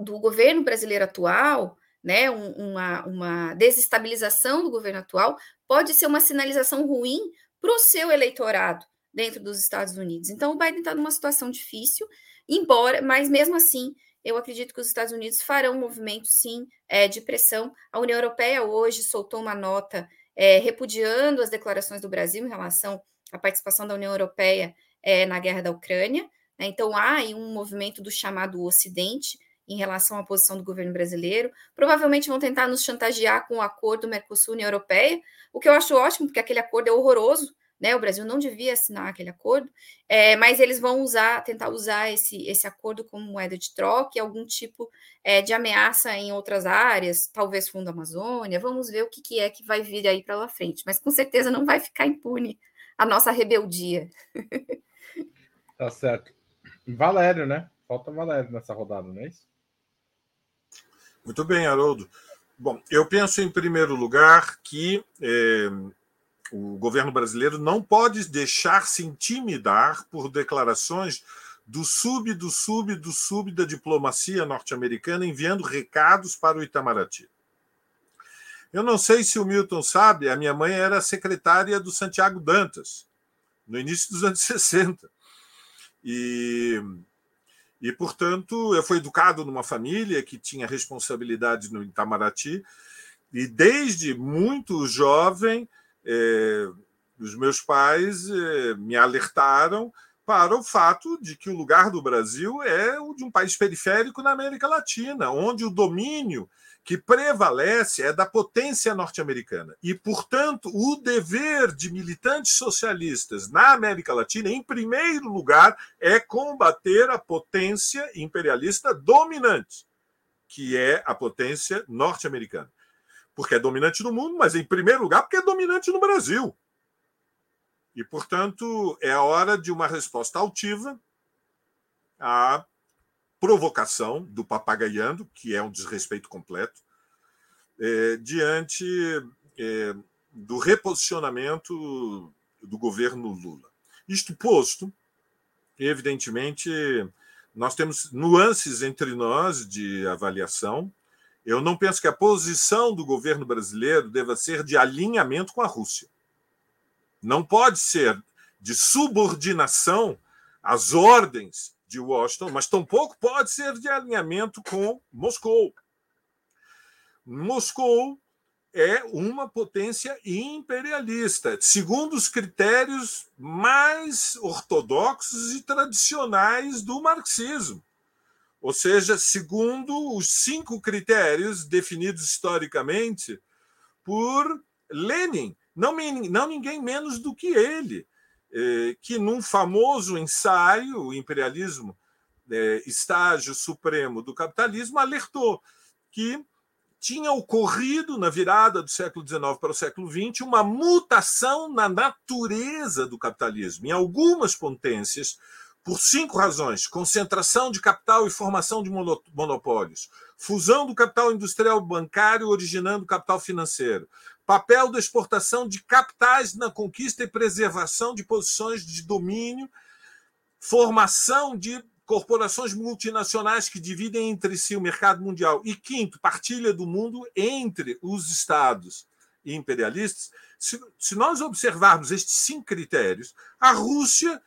do governo brasileiro atual, né, uma, uma desestabilização do governo atual, pode ser uma sinalização ruim para o seu eleitorado dentro dos Estados Unidos. Então, o Biden está numa situação difícil, embora, mas mesmo assim, eu acredito que os Estados Unidos farão um movimento, sim, é, de pressão. A União Europeia hoje soltou uma nota é, repudiando as declarações do Brasil em relação à participação da União Europeia é, na guerra da Ucrânia. Né? Então, há aí um movimento do chamado Ocidente em relação à posição do governo brasileiro. Provavelmente vão tentar nos chantagear com o acordo Mercosul-União Europeia, o que eu acho ótimo, porque aquele acordo é horroroso, né? O Brasil não devia assinar aquele acordo, é, mas eles vão usar, tentar usar esse, esse acordo como moeda de troca e algum tipo é, de ameaça em outras áreas, talvez Fundo Amazônia. Vamos ver o que, que é que vai vir aí para lá frente, mas com certeza não vai ficar impune a nossa rebeldia. Tá certo. Valério, né? Falta Valério nessa rodada, não é isso? Muito bem, Haroldo. Bom, eu penso em primeiro lugar que é, o governo brasileiro não pode deixar-se intimidar por declarações do sub, do sub, do sub da diplomacia norte-americana enviando recados para o Itamaraty. Eu não sei se o Milton sabe, a minha mãe era secretária do Santiago Dantas, no início dos anos 60. E e, portanto, eu fui educado numa família que tinha responsabilidade no Itamaraty, e desde muito jovem, eh, os meus pais eh, me alertaram para o fato de que o lugar do Brasil é o de um país periférico na América Latina, onde o domínio que prevalece é da potência norte-americana. E, portanto, o dever de militantes socialistas na América Latina, em primeiro lugar, é combater a potência imperialista dominante, que é a potência norte-americana. Porque é dominante no mundo, mas, em primeiro lugar, porque é dominante no Brasil. E, portanto, é a hora de uma resposta altiva à provocação do papagaiando, que é um desrespeito completo, é, diante é, do reposicionamento do governo Lula. Isto posto, evidentemente, nós temos nuances entre nós de avaliação. Eu não penso que a posição do governo brasileiro deva ser de alinhamento com a Rússia. Não pode ser de subordinação às ordens de Washington, mas tampouco pode ser de alinhamento com Moscou. Moscou é uma potência imperialista, segundo os critérios mais ortodoxos e tradicionais do marxismo. Ou seja, segundo os cinco critérios definidos historicamente por Lenin, não, não ninguém menos do que ele. É, que num famoso ensaio, o imperialismo, é, estágio supremo do capitalismo, alertou que tinha ocorrido na virada do século XIX para o século XX uma mutação na natureza do capitalismo. Em algumas potências, por cinco razões: concentração de capital e formação de monopólios, fusão do capital industrial bancário originando capital financeiro, papel da exportação de capitais na conquista e preservação de posições de domínio, formação de corporações multinacionais que dividem entre si o mercado mundial. E quinto, partilha do mundo entre os estados imperialistas. Se, se nós observarmos estes cinco critérios, a Rússia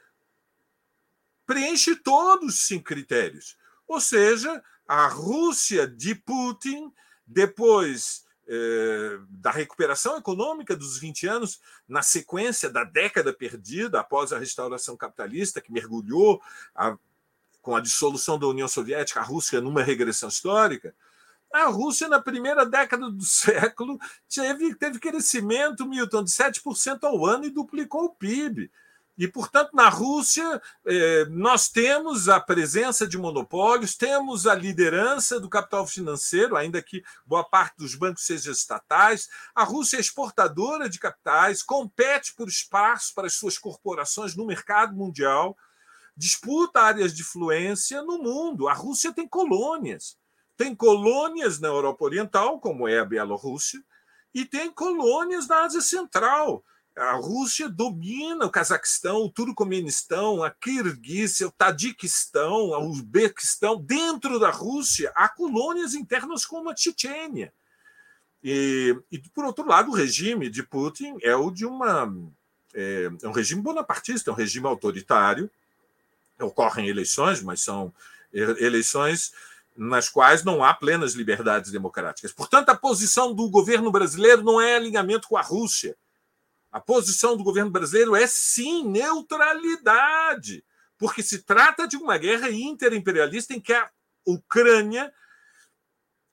preenche todos os cinco critérios. Ou seja, a Rússia de Putin, depois eh, da recuperação econômica dos 20 anos, na sequência da década perdida após a restauração capitalista, que mergulhou a, com a dissolução da União Soviética, a Rússia numa regressão histórica. A Rússia, na primeira década do século, teve, teve crescimento, Milton, de 7% ao ano e duplicou o PIB. E, portanto, na Rússia, eh, nós temos a presença de monopólios, temos a liderança do capital financeiro, ainda que boa parte dos bancos sejam estatais. A Rússia é exportadora de capitais, compete por espaço para as suas corporações no mercado mundial, disputa áreas de influência no mundo. A Rússia tem colônias. Tem colônias na Europa Oriental, como é a Bielorrússia, e tem colônias na Ásia Central a Rússia domina o Cazaquistão, o Turcomenistão, a Kirguísia, o Tadiquistão, o Uzbequistão. Dentro da Rússia, há colônias internas como a Chechênia. E, e, por outro lado, o regime de Putin é o de uma. É, é um regime bonapartista, é um regime autoritário. Ocorrem eleições, mas são eleições nas quais não há plenas liberdades democráticas. Portanto, a posição do governo brasileiro não é alinhamento com a Rússia a posição do governo brasileiro é sim neutralidade, porque se trata de uma guerra interimperialista em que a Ucrânia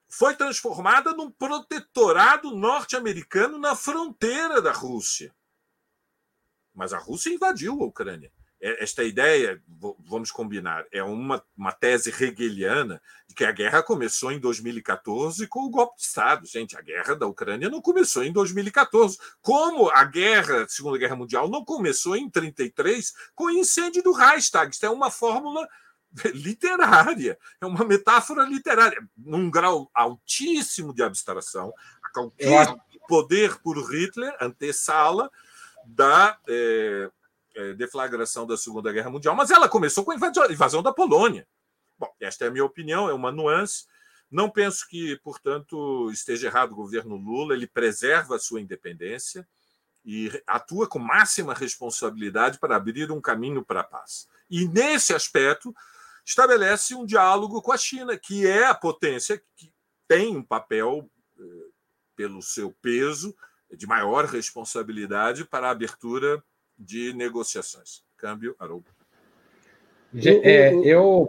foi transformada num protetorado norte-americano na fronteira da Rússia. Mas a Rússia invadiu a Ucrânia. É, esta ideia, vamos combinar, é uma, uma tese hegeliana de que a guerra começou em 2014 com o golpe de Estado. Gente, a guerra da Ucrânia não começou em 2014. Como a guerra, a Segunda Guerra Mundial, não começou em 33 com o incêndio do Reichstag. Isso é uma fórmula literária, é uma metáfora literária, num grau altíssimo de abstração. Qualquer poder por Hitler antessala da. É, é, deflagração da Segunda Guerra Mundial, mas ela começou com a invasão da Polônia. Bom, esta é a minha opinião, é uma nuance. Não penso que, portanto, esteja errado o governo Lula, ele preserva a sua independência e atua com máxima responsabilidade para abrir um caminho para a paz. E, nesse aspecto, estabelece um diálogo com a China, que é a potência que tem um papel, eh, pelo seu peso, de maior responsabilidade para a abertura de negociações. Câmbio, Haroldo. É, eu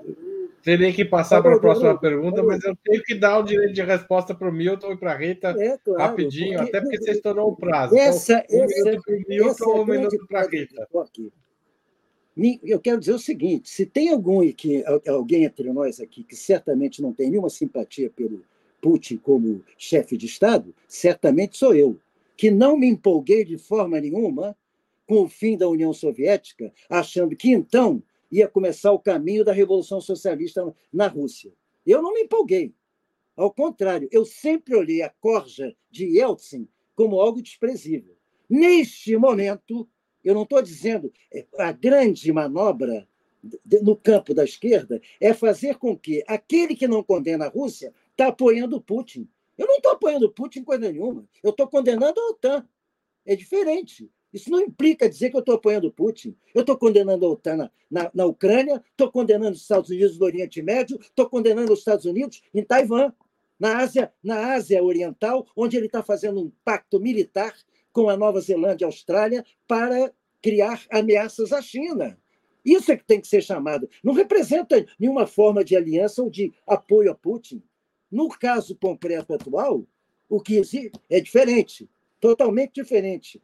teria que passar para a próxima pergunta, mas eu tenho que dar o direito de resposta para o Milton e para a Rita é, claro, rapidinho, porque, até porque você estourou o prazo. Essa, então, um essa, minuto para o Milton, um minuto para a Rita. Eu quero dizer o seguinte: se tem algum que, alguém entre nós aqui que certamente não tem nenhuma simpatia pelo Putin como chefe de Estado, certamente sou eu, que não me empolguei de forma nenhuma com o fim da União Soviética, achando que então ia começar o caminho da Revolução Socialista na Rússia. Eu não me empolguei. Ao contrário, eu sempre olhei a corja de Yeltsin como algo desprezível. Neste momento, eu não estou dizendo é, a grande manobra no campo da esquerda é fazer com que aquele que não condena a Rússia está apoiando Putin. Eu não estou apoiando Putin coisa nenhuma. Eu estou condenando a OTAN. É diferente. Isso não implica dizer que eu estou apoiando Putin. Eu estou condenando a OTAN na, na, na Ucrânia, estou condenando os Estados Unidos no Oriente Médio, estou condenando os Estados Unidos em Taiwan, na Ásia, na Ásia Oriental, onde ele está fazendo um pacto militar com a Nova Zelândia e a Austrália para criar ameaças à China. Isso é que tem que ser chamado. Não representa nenhuma forma de aliança ou de apoio a Putin. No caso concreto atual, o que existe é diferente, totalmente diferente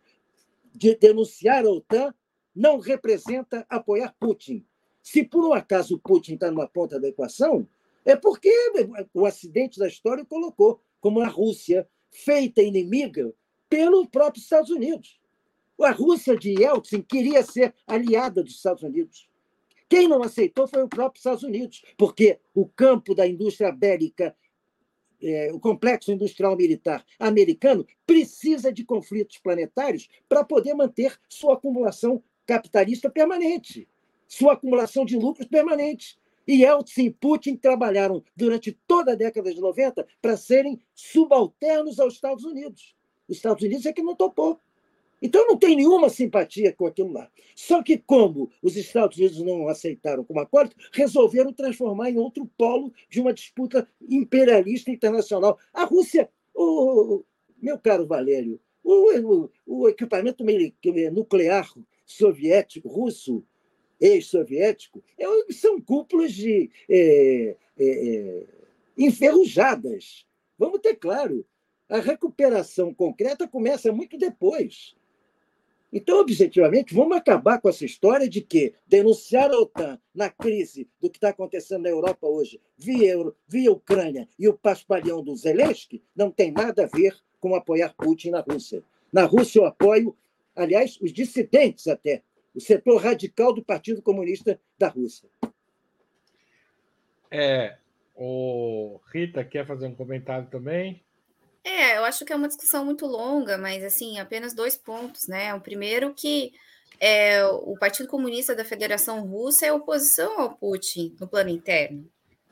de denunciar a OTAN não representa apoiar Putin. Se por um acaso Putin está numa ponta da equação, é porque o acidente da história colocou como a Rússia feita inimiga pelo próprio Estados Unidos. A Rússia de Yeltsin queria ser aliada dos Estados Unidos. Quem não aceitou foi o próprio Estados Unidos, porque o campo da indústria bélica é, o complexo industrial militar americano precisa de conflitos planetários para poder manter sua acumulação capitalista permanente, sua acumulação de lucros permanente. E Yeltsin e Putin trabalharam durante toda a década de 90 para serem subalternos aos Estados Unidos. Os Estados Unidos é que não topou. Então, não tem nenhuma simpatia com aquilo lá. Só que, como os Estados Unidos não aceitaram como acordo, resolveram transformar em outro polo de uma disputa imperialista internacional. A Rússia, o, meu caro Valério, o, o, o equipamento nuclear soviético, russo, ex-soviético, é são cúpulas de é, é, é, enferrujadas. Vamos ter claro, a recuperação concreta começa muito depois. Então, objetivamente, vamos acabar com essa história de que denunciar a OTAN na crise do que está acontecendo na Europa hoje, via, Euro, via Ucrânia e o paspalhão do Zelensky, não tem nada a ver com apoiar Putin na Rússia. Na Rússia, eu apoio, aliás, os dissidentes até, o setor radical do Partido Comunista da Rússia. É, o Rita quer fazer um comentário também? É, eu acho que é uma discussão muito longa, mas assim, apenas dois pontos, né? O primeiro que é, o Partido Comunista da Federação Russa é oposição ao Putin no plano interno.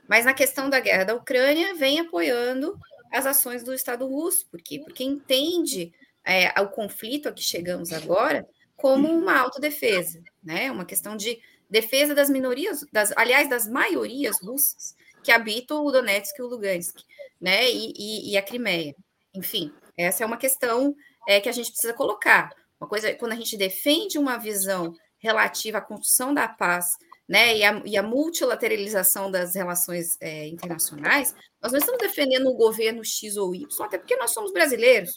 Mas na questão da guerra da Ucrânia, vem apoiando as ações do Estado russo. Por quê? Porque entende é, o conflito a que chegamos agora como uma autodefesa, né? Uma questão de defesa das minorias, das, aliás, das maiorias russas que habitam o Donetsk e o Lugansk né? E, e, e a Crimeia. Enfim, essa é uma questão é, que a gente precisa colocar. Uma coisa, quando a gente defende uma visão relativa à construção da paz, né, e a, e a multilateralização das relações é, internacionais, nós não estamos defendendo o governo X ou Y, até porque nós somos brasileiros.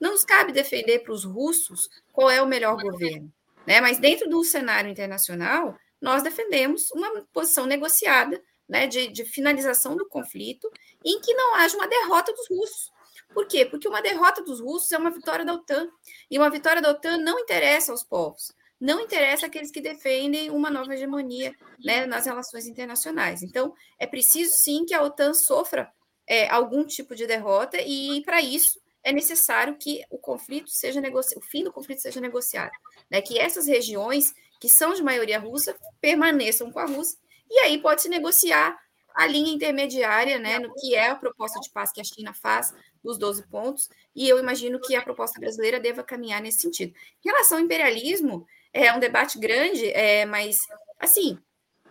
Não nos cabe defender para os russos qual é o melhor governo, né? Mas dentro do cenário internacional, nós defendemos uma posição negociada né, de, de finalização do conflito, em que não haja uma derrota dos russos. Por quê? Porque uma derrota dos russos é uma vitória da OTAN. E uma vitória da OTAN não interessa aos povos, não interessa aqueles que defendem uma nova hegemonia né, nas relações internacionais. Então, é preciso sim que a OTAN sofra é, algum tipo de derrota, e para isso é necessário que o conflito seja negociado, o fim do conflito seja negociado. Né, que essas regiões que são de maioria russa permaneçam com a Rússia e aí pode-se negociar a linha intermediária, né, no que é a proposta de paz que a China faz, dos 12 pontos, e eu imagino que a proposta brasileira deva caminhar nesse sentido. Em relação ao imperialismo, é um debate grande, é, mas, assim,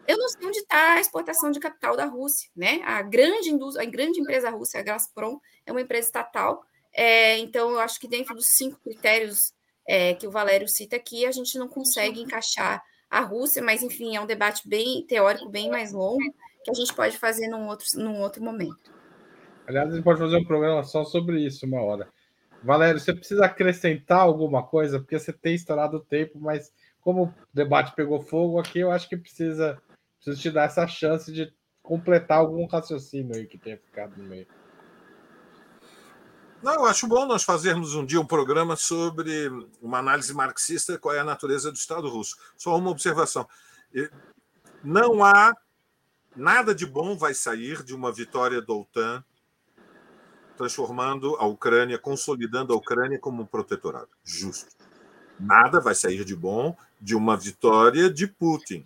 eu não sei onde está a exportação de capital da Rússia, né? A grande, indústria, a grande empresa russa, a Gazprom, é uma empresa estatal, é, então eu acho que dentro dos cinco critérios é, que o Valério cita aqui, a gente não consegue encaixar a Rússia, mas enfim, é um debate bem teórico, bem mais longo, que a gente pode fazer num outro, num outro momento. Aliás, a gente pode fazer um programa só sobre isso uma hora. Valério, você precisa acrescentar alguma coisa, porque você tem estourado o tempo, mas como o debate pegou fogo aqui, eu acho que precisa, precisa te dar essa chance de completar algum raciocínio aí que tenha ficado no meio. Não, eu acho bom nós fazermos um dia um programa sobre uma análise marxista, qual é a natureza do Estado russo. Só uma observação. Não há nada de bom vai sair de uma vitória da OTAN transformando a Ucrânia, consolidando a Ucrânia como um protetorado. Justo. Nada vai sair de bom de uma vitória de Putin,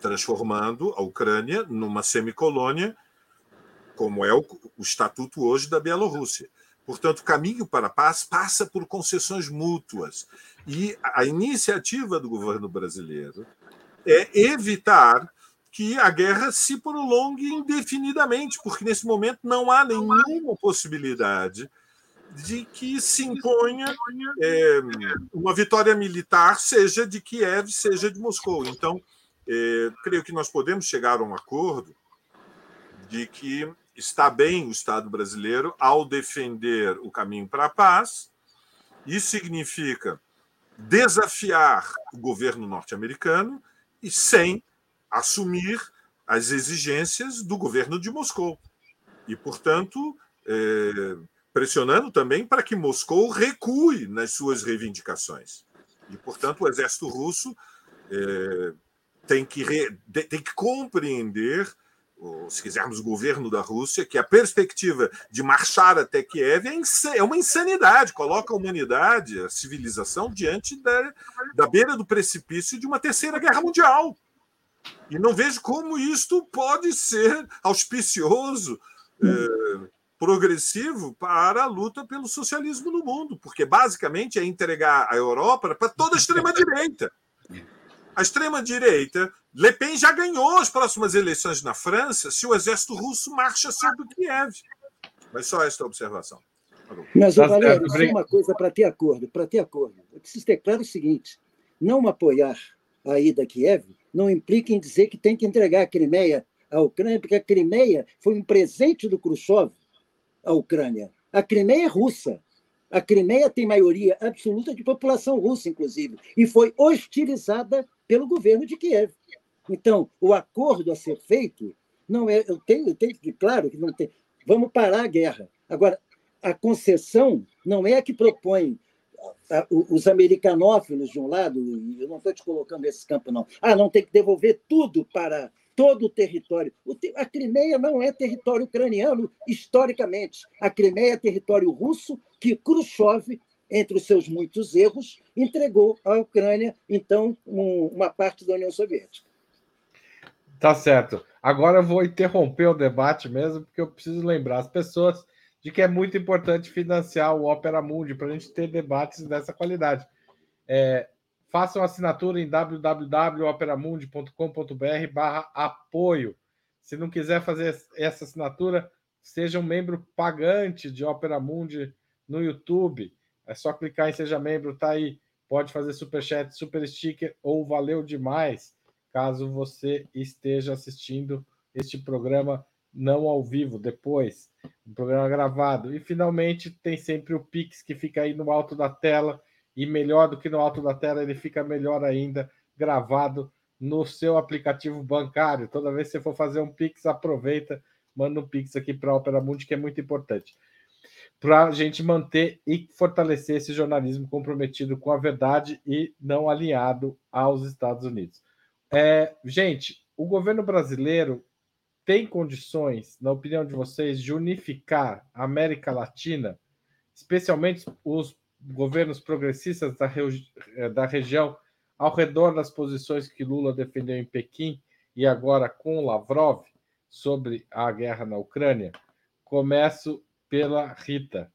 transformando a Ucrânia numa semicolônia como é o, o estatuto hoje da Bielorrússia. Portanto, o caminho para a paz passa por concessões mútuas. E a iniciativa do governo brasileiro é evitar que a guerra se prolongue indefinidamente, porque nesse momento não há nenhuma possibilidade de que se imponha é, uma vitória militar, seja de Kiev, seja de Moscou. Então, é, creio que nós podemos chegar a um acordo de que está bem o Estado brasileiro ao defender o caminho para a paz. Isso significa desafiar o governo norte-americano e sem assumir as exigências do governo de Moscou. E, portanto, é, pressionando também para que Moscou recue nas suas reivindicações. E, portanto, o exército russo é, tem, que re, tem que compreender se quisermos, o governo da Rússia, que a perspectiva de marchar até Kiev é, é uma insanidade, coloca a humanidade, a civilização, diante da, da beira do precipício de uma terceira guerra mundial. E não vejo como isto pode ser auspicioso, é, progressivo para a luta pelo socialismo no mundo, porque basicamente é entregar a Europa para toda a extrema-direita. A extrema-direita, Le Pen já ganhou as próximas eleições na França se o exército russo marcha sobre Kiev. Mas só esta observação. Mas, ô, Valério, só uma coisa para ter acordo. Para ter acordo, eu preciso ter claro o seguinte: não apoiar a ida a Kiev não implica em dizer que tem que entregar a Crimeia à Ucrânia, porque a Crimeia foi um presente do Khrushchev à Ucrânia. A Crimeia é russa. A Crimeia tem maioria absoluta de população russa, inclusive, e foi hostilizada pelo governo de Kiev. Então, o acordo a ser feito não é. Eu tenho, eu tenho claro que não tem. Vamos parar a guerra. Agora, a concessão não é a que propõe os americanófilos de um lado, eu não estou te colocando nesse campo, não. Ah, não tem que devolver tudo para todo o território. A Crimeia não é território ucraniano historicamente. A Crimeia é território russo que Khrushchev, entre os seus muitos erros, entregou à Ucrânia, então, uma parte da União Soviética. Tá certo. Agora eu vou interromper o debate mesmo, porque eu preciso lembrar as pessoas de que é muito importante financiar o Opera Mundi para a gente ter debates dessa qualidade. É, façam assinatura em www.operamundi.com.br barra apoio. Se não quiser fazer essa assinatura, seja um membro pagante de Opera Mundi no YouTube. É só clicar em Seja Membro, tá aí. Pode fazer super chat, super sticker ou valeu demais, caso você esteja assistindo este programa não ao vivo, depois, um programa gravado. E finalmente tem sempre o Pix que fica aí no alto da tela, e melhor do que no alto da tela, ele fica melhor ainda gravado no seu aplicativo bancário. Toda vez que você for fazer um Pix, aproveita, manda um Pix aqui para a Opera Mundi, que é muito importante. Para a gente manter e fortalecer esse jornalismo comprometido com a verdade e não alinhado aos Estados Unidos. É, gente, o governo brasileiro tem condições, na opinião de vocês, de unificar a América Latina, especialmente os governos progressistas da, eh, da região, ao redor das posições que Lula defendeu em Pequim e agora com Lavrov sobre a guerra na Ucrânia? Começo pela Rita.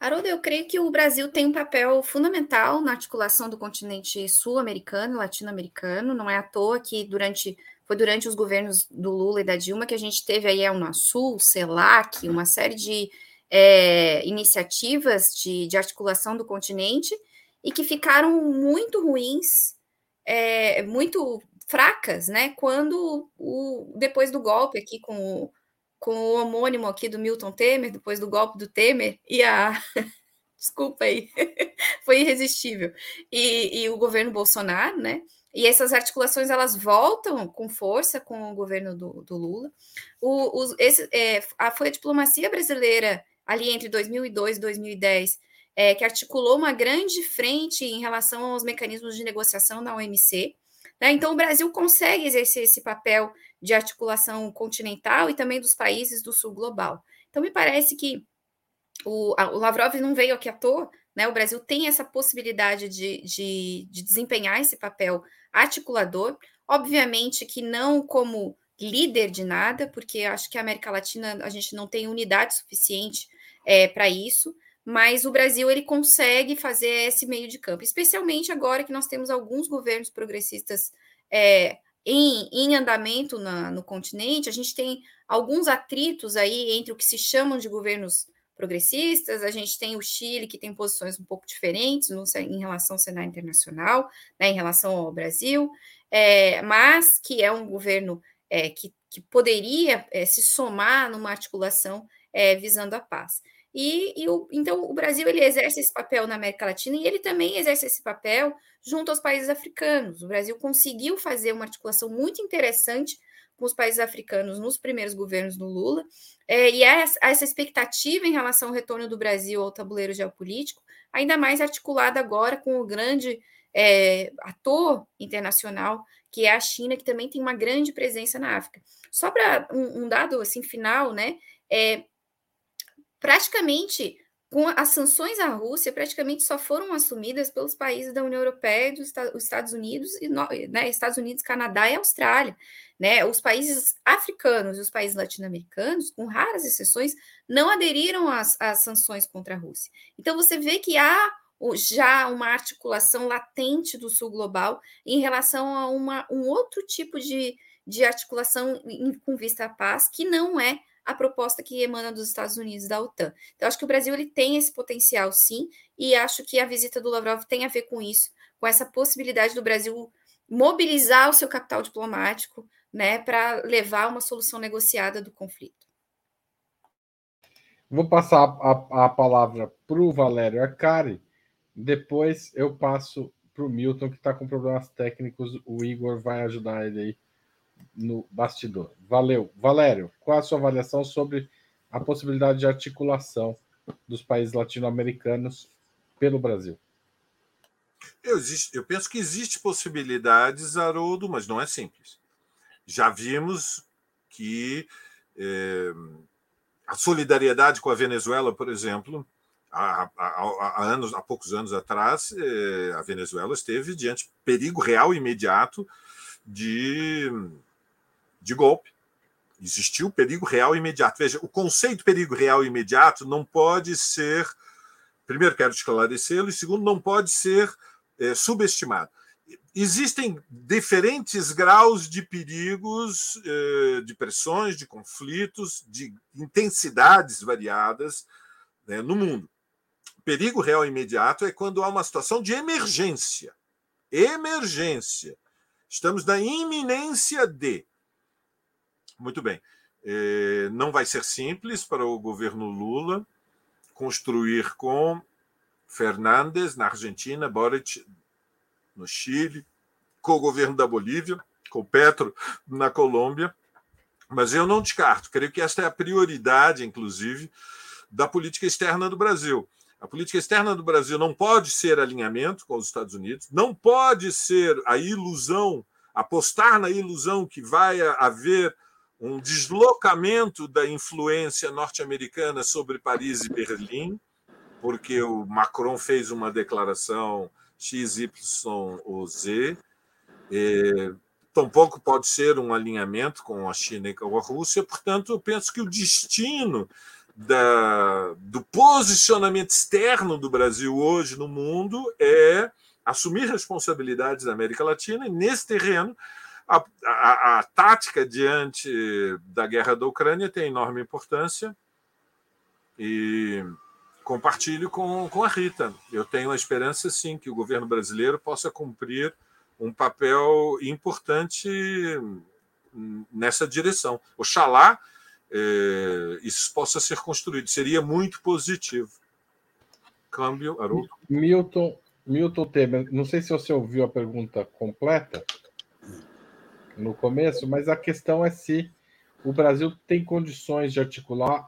Haroldo, eu creio que o Brasil tem um papel fundamental na articulação do continente sul-americano latino-americano. Não é à toa que durante foi durante os governos do Lula e da Dilma que a gente teve aí a Unasul, CELAC, uma série de é, iniciativas de, de, articulação do continente e que ficaram muito ruins, é, muito fracas, né? Quando o, depois do golpe aqui com o com o homônimo aqui do Milton Temer, depois do golpe do Temer, e a. Desculpa aí, foi irresistível. E, e, o governo Bolsonaro, né? E essas articulações elas voltam com força com o governo do, do Lula. O, os, esse, é, a, foi a diplomacia brasileira ali entre 2002 e 2010 é, que articulou uma grande frente em relação aos mecanismos de negociação na OMC. Né? Então, o Brasil consegue exercer esse papel de articulação continental e também dos países do sul global. Então, me parece que o, a, o Lavrov não veio aqui à toa, né? O Brasil tem essa possibilidade de, de, de desempenhar esse papel articulador, obviamente que não como líder de nada, porque acho que a América Latina a gente não tem unidade suficiente é, para isso, mas o Brasil ele consegue fazer esse meio de campo, especialmente agora que nós temos alguns governos progressistas é, em, em andamento na, no continente, a gente tem alguns atritos aí entre o que se chamam de governos progressistas, a gente tem o Chile, que tem posições um pouco diferentes no, em relação ao cenário internacional, né, em relação ao Brasil, é, mas que é um governo é, que, que poderia é, se somar numa articulação é, visando a paz. E, e o, então o Brasil ele exerce esse papel na América Latina e ele também exerce esse papel junto aos países africanos. O Brasil conseguiu fazer uma articulação muito interessante com os países africanos nos primeiros governos do Lula, é, e há essa expectativa em relação ao retorno do Brasil ao tabuleiro geopolítico, ainda mais articulada agora com o grande é, ator internacional, que é a China, que também tem uma grande presença na África. Só para um, um, dado assim final, né? É, praticamente com as sanções à Rússia, praticamente só foram assumidas pelos países da União Europeia, dos Estados Unidos e né, Estados Unidos, Canadá e Austrália, né? Os países africanos e os países latino-americanos, com raras exceções, não aderiram às, às sanções contra a Rússia. Então você vê que há já uma articulação latente do Sul global em relação a uma, um outro tipo de, de articulação em, com vista à paz, que não é a proposta que emana dos Estados Unidos da OTAN. Então, acho que o Brasil ele tem esse potencial, sim, e acho que a visita do Lavrov tem a ver com isso, com essa possibilidade do Brasil mobilizar o seu capital diplomático, né, para levar uma solução negociada do conflito. Vou passar a, a palavra para o Valério Arcari, depois eu passo para o Milton, que está com problemas técnicos. O Igor vai ajudar ele aí no bastidor. Valeu. Valério, qual a sua avaliação sobre a possibilidade de articulação dos países latino-americanos pelo Brasil? Eu, eu, penso que existe possibilidades, Haroldo, mas não é simples. Já vimos que é, a solidariedade com a Venezuela, por exemplo, há, há, há, anos, há poucos anos atrás, é, a Venezuela esteve diante perigo real e imediato de, de golpe. Existiu perigo real imediato. Veja, o conceito perigo real imediato não pode ser. Primeiro, quero esclarecê-lo, e segundo, não pode ser é, subestimado. Existem diferentes graus de perigos, é, de pressões, de conflitos, de intensidades variadas né, no mundo. Perigo real imediato é quando há uma situação de emergência. Emergência. Estamos na iminência de. Muito bem. É, não vai ser simples para o governo Lula construir com Fernandes na Argentina, Boric no Chile, com o governo da Bolívia, com Petro na Colômbia. Mas eu não descarto, creio que esta é a prioridade, inclusive, da política externa do Brasil. A política externa do Brasil não pode ser alinhamento com os Estados Unidos, não pode ser a ilusão, apostar na ilusão que vai haver um deslocamento da influência norte-americana sobre Paris e Berlim porque o Macron fez uma declaração XYZ. É, tampouco pode ser um alinhamento com a China e com a Rússia, portanto, eu penso que o destino da, do posicionamento externo do Brasil hoje no mundo é assumir responsabilidades da América Latina, e nesse terreno, a, a, a tática diante da guerra da Ucrânia tem enorme importância. E compartilho com, com a Rita. Eu tenho a esperança, sim, que o governo brasileiro possa cumprir um papel importante nessa direção. Oxalá eh, isso possa ser construído. Seria muito positivo. Câmbio, Haroldo. Milton, Milton Temer, não sei se você ouviu a pergunta completa no começo, mas a questão é se o Brasil tem condições de articular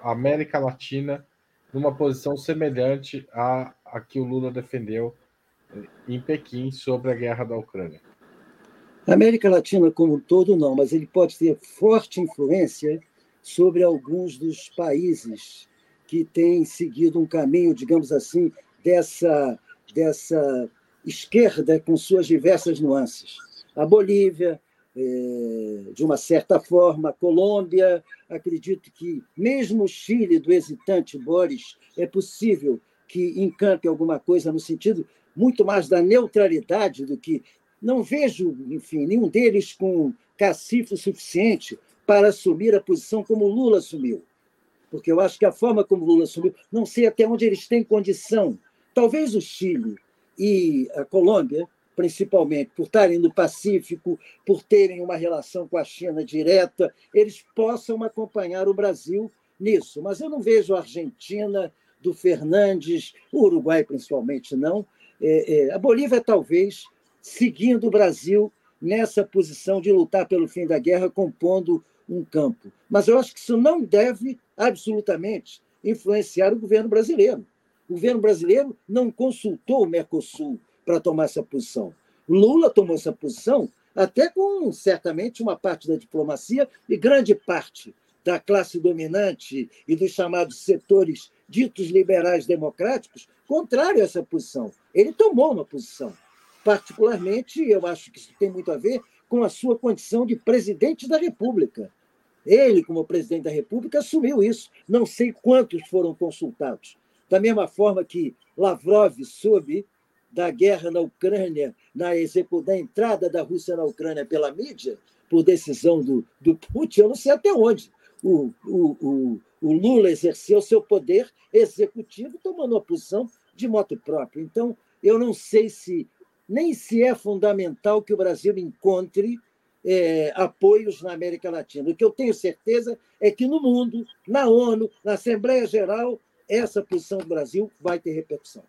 a América Latina numa posição semelhante à, à que o Lula defendeu em Pequim sobre a guerra da Ucrânia. A América Latina como um todo não, mas ele pode ter forte influência sobre alguns dos países que têm seguido um caminho, digamos assim, dessa, dessa esquerda com suas diversas nuances. A Bolívia, é, de uma certa forma, a Colômbia, acredito que mesmo o Chile do hesitante Boris é possível que encante alguma coisa no sentido muito mais da neutralidade do que não vejo, enfim, nenhum deles com cacife suficiente para assumir a posição como Lula assumiu. Porque eu acho que a forma como Lula assumiu, não sei até onde eles têm condição. Talvez o Chile e a Colômbia principalmente por estarem no Pacífico, por terem uma relação com a China direta, eles possam acompanhar o Brasil nisso. Mas eu não vejo a Argentina do Fernandes, o Uruguai principalmente não. É, é, a Bolívia talvez seguindo o Brasil nessa posição de lutar pelo fim da guerra, compondo um campo. Mas eu acho que isso não deve absolutamente influenciar o governo brasileiro. O governo brasileiro não consultou o Mercosul, para tomar essa posição. Lula tomou essa posição até com, certamente, uma parte da diplomacia e grande parte da classe dominante e dos chamados setores ditos liberais democráticos, contrário a essa posição. Ele tomou uma posição. Particularmente, eu acho que isso tem muito a ver com a sua condição de presidente da República. Ele, como presidente da República, assumiu isso. Não sei quantos foram consultados. Da mesma forma que Lavrov soube da guerra na Ucrânia, na, da entrada da Rússia na Ucrânia pela mídia, por decisão do, do Putin, eu não sei até onde. O, o, o, o Lula exerceu seu poder executivo tomando a posição de moto próprio. Então, eu não sei se nem se é fundamental que o Brasil encontre é, apoios na América Latina. O que eu tenho certeza é que no mundo, na ONU, na Assembleia Geral, essa posição do Brasil vai ter repercussão.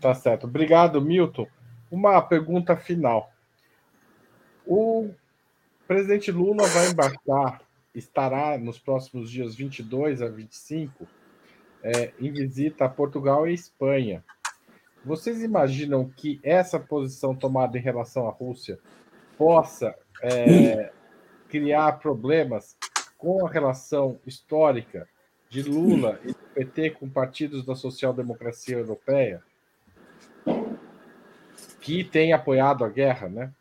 Tá certo. Obrigado, Milton. Uma pergunta final. O presidente Lula vai embarcar, estará nos próximos dias 22 a 25 é, em visita a Portugal e Espanha. Vocês imaginam que essa posição tomada em relação à Rússia possa é, criar problemas com a relação histórica de Lula e do PT com partidos da social-democracia europeia, que tem apoiado a guerra, né?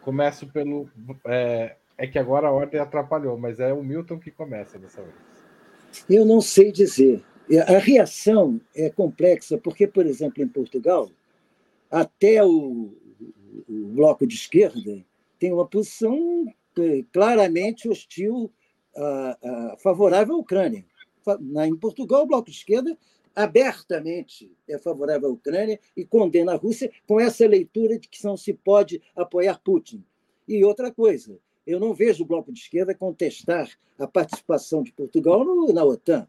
Começo pelo. É, é que agora a ordem atrapalhou, mas é o Milton que começa dessa vez. Eu não sei dizer. A reação é complexa, porque, por exemplo, em Portugal, até o, o bloco de esquerda tem uma posição é, claramente hostil, a, a, favorável à Ucrânia. Em Portugal, o bloco de esquerda abertamente é favorável à Ucrânia e condena a Rússia com essa leitura de que não se pode apoiar Putin. E outra coisa, eu não vejo o bloco de esquerda contestar a participação de Portugal no, na OTAN.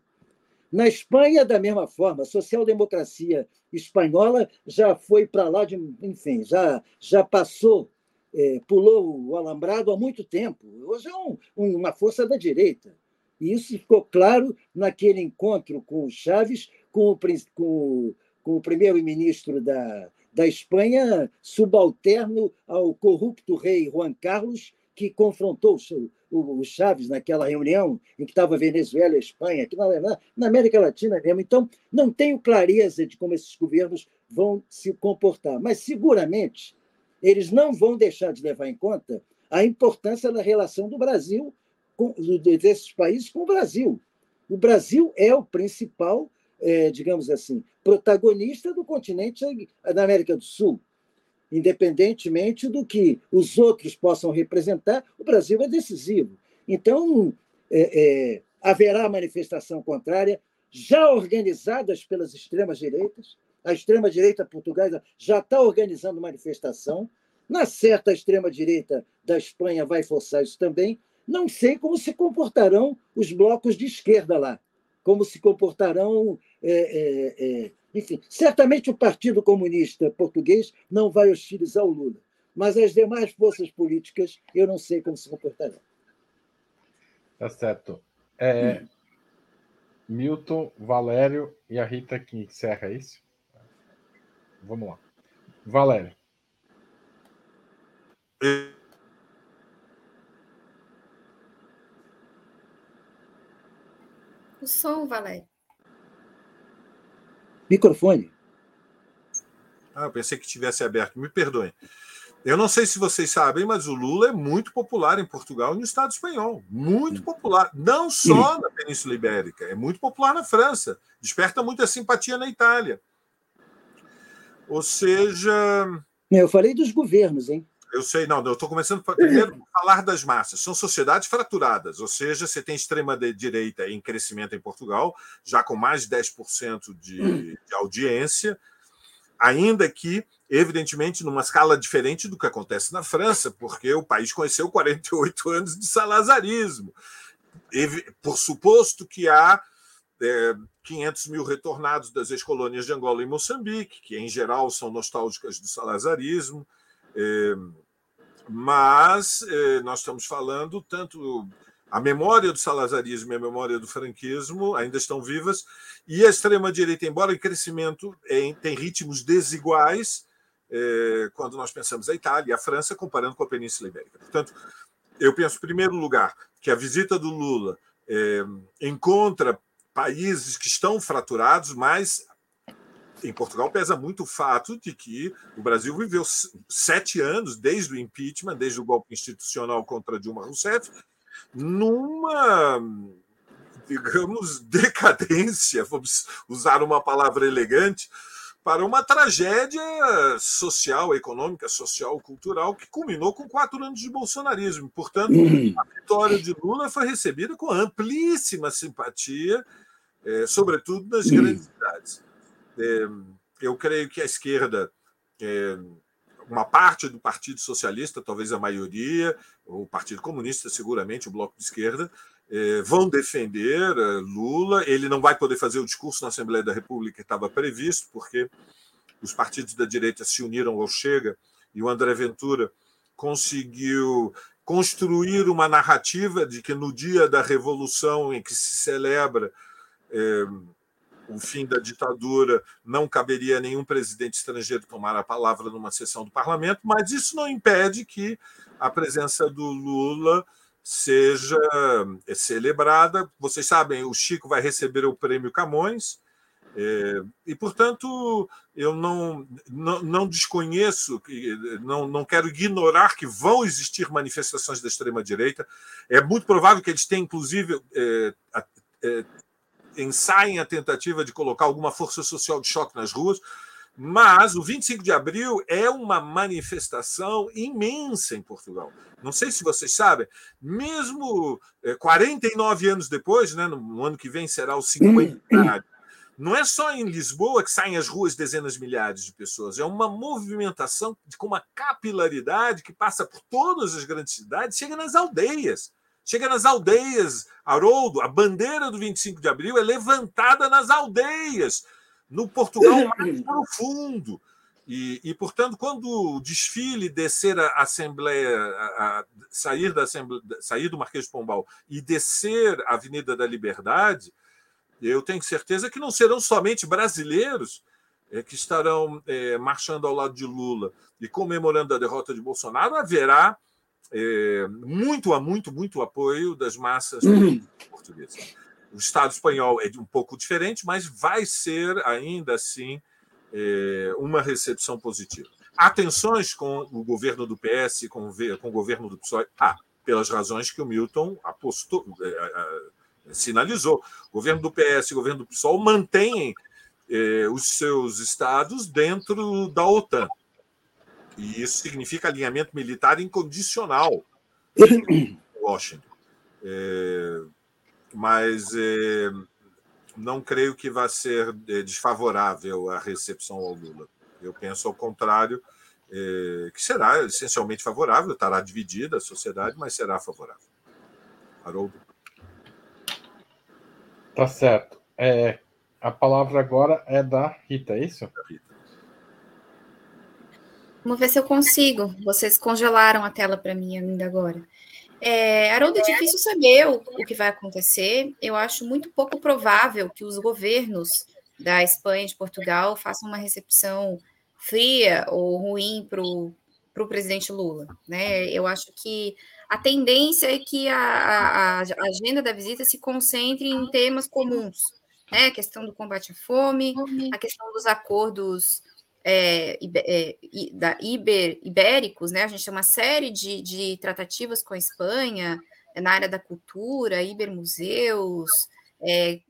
Na Espanha, da mesma forma, a social-democracia espanhola já foi para lá, de, enfim, já, já passou, é, pulou o alambrado há muito tempo. Hoje é um, uma força da direita. E isso ficou claro naquele encontro com o Chaves, com o, com, com o primeiro-ministro da, da Espanha, subalterno ao corrupto rei Juan Carlos, que confrontou o, Chaves naquela reunião em que estava Venezuela e Espanha, aqui na, na América Latina mesmo. Então, não tenho clareza de como esses governos vão se comportar, mas seguramente eles não vão deixar de levar em conta a importância da relação do Brasil, com, desses países com o Brasil. O Brasil é o principal, é, digamos assim, protagonista do continente da América do Sul independentemente do que os outros possam representar, o Brasil é decisivo. Então, é, é, haverá manifestação contrária, já organizadas pelas extremas-direitas. A extrema-direita portuguesa já está organizando manifestação. Na certa, a extrema-direita da Espanha vai forçar isso também. Não sei como se comportarão os blocos de esquerda lá, como se comportarão é, é, é enfim, certamente o Partido Comunista Português não vai hostilizar o Lula, mas as demais forças políticas eu não sei como se comportarão. Tá certo. É, hum. Milton, Valério e a Rita que encerra isso. Vamos lá. Valério. O som, Valério. Microfone. Ah, eu pensei que tivesse aberto. Me perdoem. Eu não sei se vocês sabem, mas o Lula é muito popular em Portugal e no Estado espanhol. Muito popular. Não só na Península Ibérica, é muito popular na França. Desperta muita simpatia na Itália. Ou seja. Eu falei dos governos, hein? Eu sei, não, eu estou começando primeiro a falar das massas. São sociedades fraturadas, ou seja, você tem extrema-direita em crescimento em Portugal, já com mais de 10% de, de audiência, ainda que, evidentemente, numa escala diferente do que acontece na França, porque o país conheceu 48 anos de salazarismo. Por suposto que há é, 500 mil retornados das ex-colônias de Angola e Moçambique, que em geral são nostálgicas do salazarismo. É, mas é, nós estamos falando tanto a memória do salazarismo e a memória do franquismo ainda estão vivas, e a extrema-direita, embora em crescimento, é, tem ritmos desiguais é, quando nós pensamos a Itália e a França, comparando com a Península Ibérica. Portanto, eu penso, em primeiro lugar, que a visita do Lula é, encontra países que estão fraturados, mas em Portugal pesa muito o fato de que o Brasil viveu sete anos, desde o impeachment, desde o golpe institucional contra Dilma Rousseff, numa, digamos, decadência, vamos usar uma palavra elegante, para uma tragédia social, econômica, social, cultural, que culminou com quatro anos de bolsonarismo. Portanto, a vitória de Lula foi recebida com amplíssima simpatia, eh, sobretudo nas grandes cidades. É, eu creio que a esquerda, é, uma parte do Partido Socialista, talvez a maioria, o Partido Comunista, seguramente, o Bloco de Esquerda, é, vão defender é, Lula. Ele não vai poder fazer o discurso na Assembleia da República que estava previsto, porque os partidos da direita se uniram ao Chega e o André Ventura conseguiu construir uma narrativa de que no dia da revolução em que se celebra é, o fim da ditadura, não caberia nenhum presidente estrangeiro tomar a palavra numa sessão do parlamento, mas isso não impede que a presença do Lula seja é, celebrada. Vocês sabem, o Chico vai receber o prêmio Camões. É, e, portanto, eu não, não, não, desconheço, não, não quero ignorar que vão existir manifestações da extrema-direita. É muito provável que eles tenham, inclusive, é, é, ensaiem a tentativa de colocar alguma força social de choque nas ruas, mas o 25 de abril é uma manifestação imensa em Portugal. Não sei se vocês sabem, mesmo 49 anos depois, né, no ano que vem será o 50 não é só em Lisboa que saem às ruas dezenas de milhares de pessoas, é uma movimentação com uma capilaridade que passa por todas as grandes cidades, chega nas aldeias. Chega nas aldeias, Haroldo, a bandeira do 25 de abril é levantada nas aldeias, no Portugal mais profundo. E, e, portanto, quando o desfile descer a Assembleia, a, a sair, da Assembleia, sair do Marquês de Pombal e descer a Avenida da Liberdade, eu tenho certeza que não serão somente brasileiros é, que estarão é, marchando ao lado de Lula e comemorando a derrota de Bolsonaro, haverá é, muito, muito, muito apoio das massas uhum. portuguesas. O Estado espanhol é um pouco diferente, mas vai ser ainda assim é, uma recepção positiva. Há tensões com o governo do PS, com, com o governo do PSOE? Ah, pelas razões que o Milton apostou, é, sinalizou. O governo do PS e o governo do PSOL mantêm eh, os seus estados dentro da OTAN. E isso significa alinhamento militar incondicional em Washington. É, mas é, não creio que vá ser é, desfavorável a recepção ao Lula. Eu penso ao contrário, é, que será essencialmente favorável, estará dividida a sociedade, mas será favorável. Haroldo. Tá certo. É, a palavra agora é da Rita, é isso? Vamos ver se eu consigo. Vocês congelaram a tela para mim ainda agora. É, Haroldo, é difícil saber o, o, que vai acontecer. Eu acho muito pouco provável que os governos da Espanha e de Portugal façam uma recepção fria ou ruim para o presidente Lula. Né? Eu acho que a tendência é que a, a, a, agenda da visita se concentre em temas comuns, né? A questão do combate à fome, a questão dos acordos é, é, da Iber, ibéricos, né? A gente tem uma série de, de tratativas com a Espanha é, na área da cultura, Ibermuseus, é,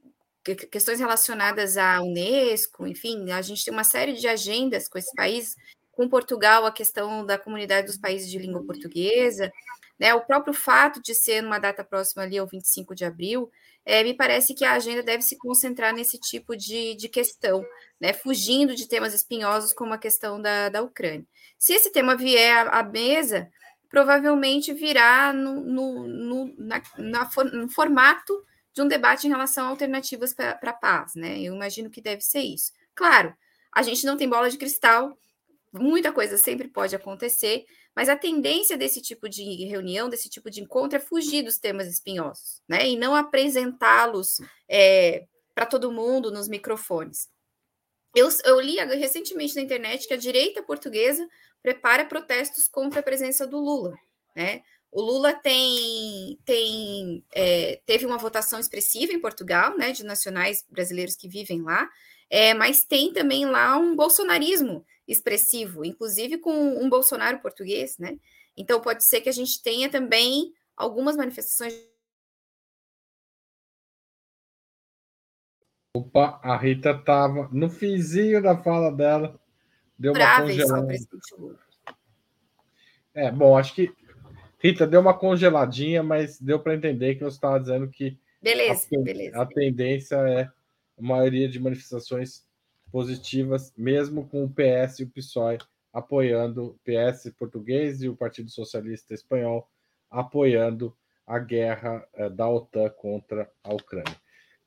questões relacionadas à Unesco, enfim, a gente tem uma série de agendas com esse país, com Portugal, a questão da comunidade dos países de língua portuguesa. Né? O próprio fato de ser numa data próxima ali ao 25 de abril, é, me parece que a agenda deve se concentrar nesse tipo de, de questão, né? fugindo de temas espinhosos como a questão da, da Ucrânia. Se esse tema vier à, à mesa, provavelmente virá no, no, no, na, na, no formato de um debate em relação a alternativas para a paz. Né? Eu imagino que deve ser isso. Claro, a gente não tem bola de cristal, muita coisa sempre pode acontecer, mas a tendência desse tipo de reunião, desse tipo de encontro, é fugir dos temas espinhosos, né? E não apresentá-los é, para todo mundo nos microfones. Eu, eu, li recentemente na internet que a direita portuguesa prepara protestos contra a presença do Lula, né? O Lula tem, tem é, teve uma votação expressiva em Portugal, né, de nacionais brasileiros que vivem lá, é, mas tem também lá um bolsonarismo expressivo, inclusive com um Bolsonaro português, né? Então pode ser que a gente tenha também algumas manifestações. Opa, a Rita estava no fizinho da fala dela, deu uma congelada. É, bom, acho que Rita deu uma congeladinha, mas deu para entender que você estava dizendo que beleza, a, beleza. a tendência é a maioria de manifestações positivas, mesmo com o PS e o PSOE apoiando, o PS português e o Partido Socialista Espanhol apoiando a guerra eh, da OTAN contra a Ucrânia.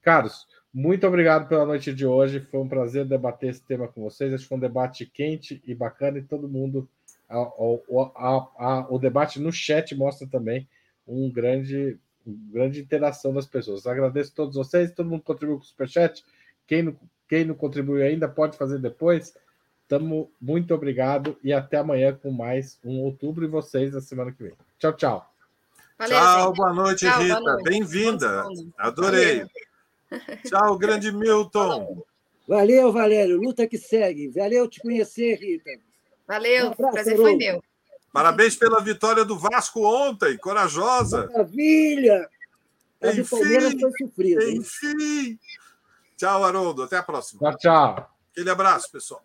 Caros, muito obrigado pela noite de hoje. Foi um prazer debater esse tema com vocês. Acho que foi um debate quente e bacana e todo mundo. A, a, a, o debate no chat mostra também um grande, uma grande interação das pessoas. Agradeço a todos vocês, todo mundo contribuiu com o Superchat. Quem não, quem não contribuiu ainda pode fazer depois. Tamo, muito obrigado e até amanhã com mais um outubro e vocês na semana que vem. Tchau, tchau. Valeu, tchau, gente. boa noite, tchau, Rita. Bem-vinda. Adorei. Valeu. Tchau, grande Milton. Valeu, Valério. Luta que segue. Valeu te conhecer, Rita. Valeu, um abraço, prazer foi meu. Parabéns pela vitória do Vasco ontem, corajosa. Maravilha! A enfim, Palmeiras foi sofrida. Enfim. Tchau, Haroldo. Até a próxima. Tchau, tchau. Aquele abraço, pessoal.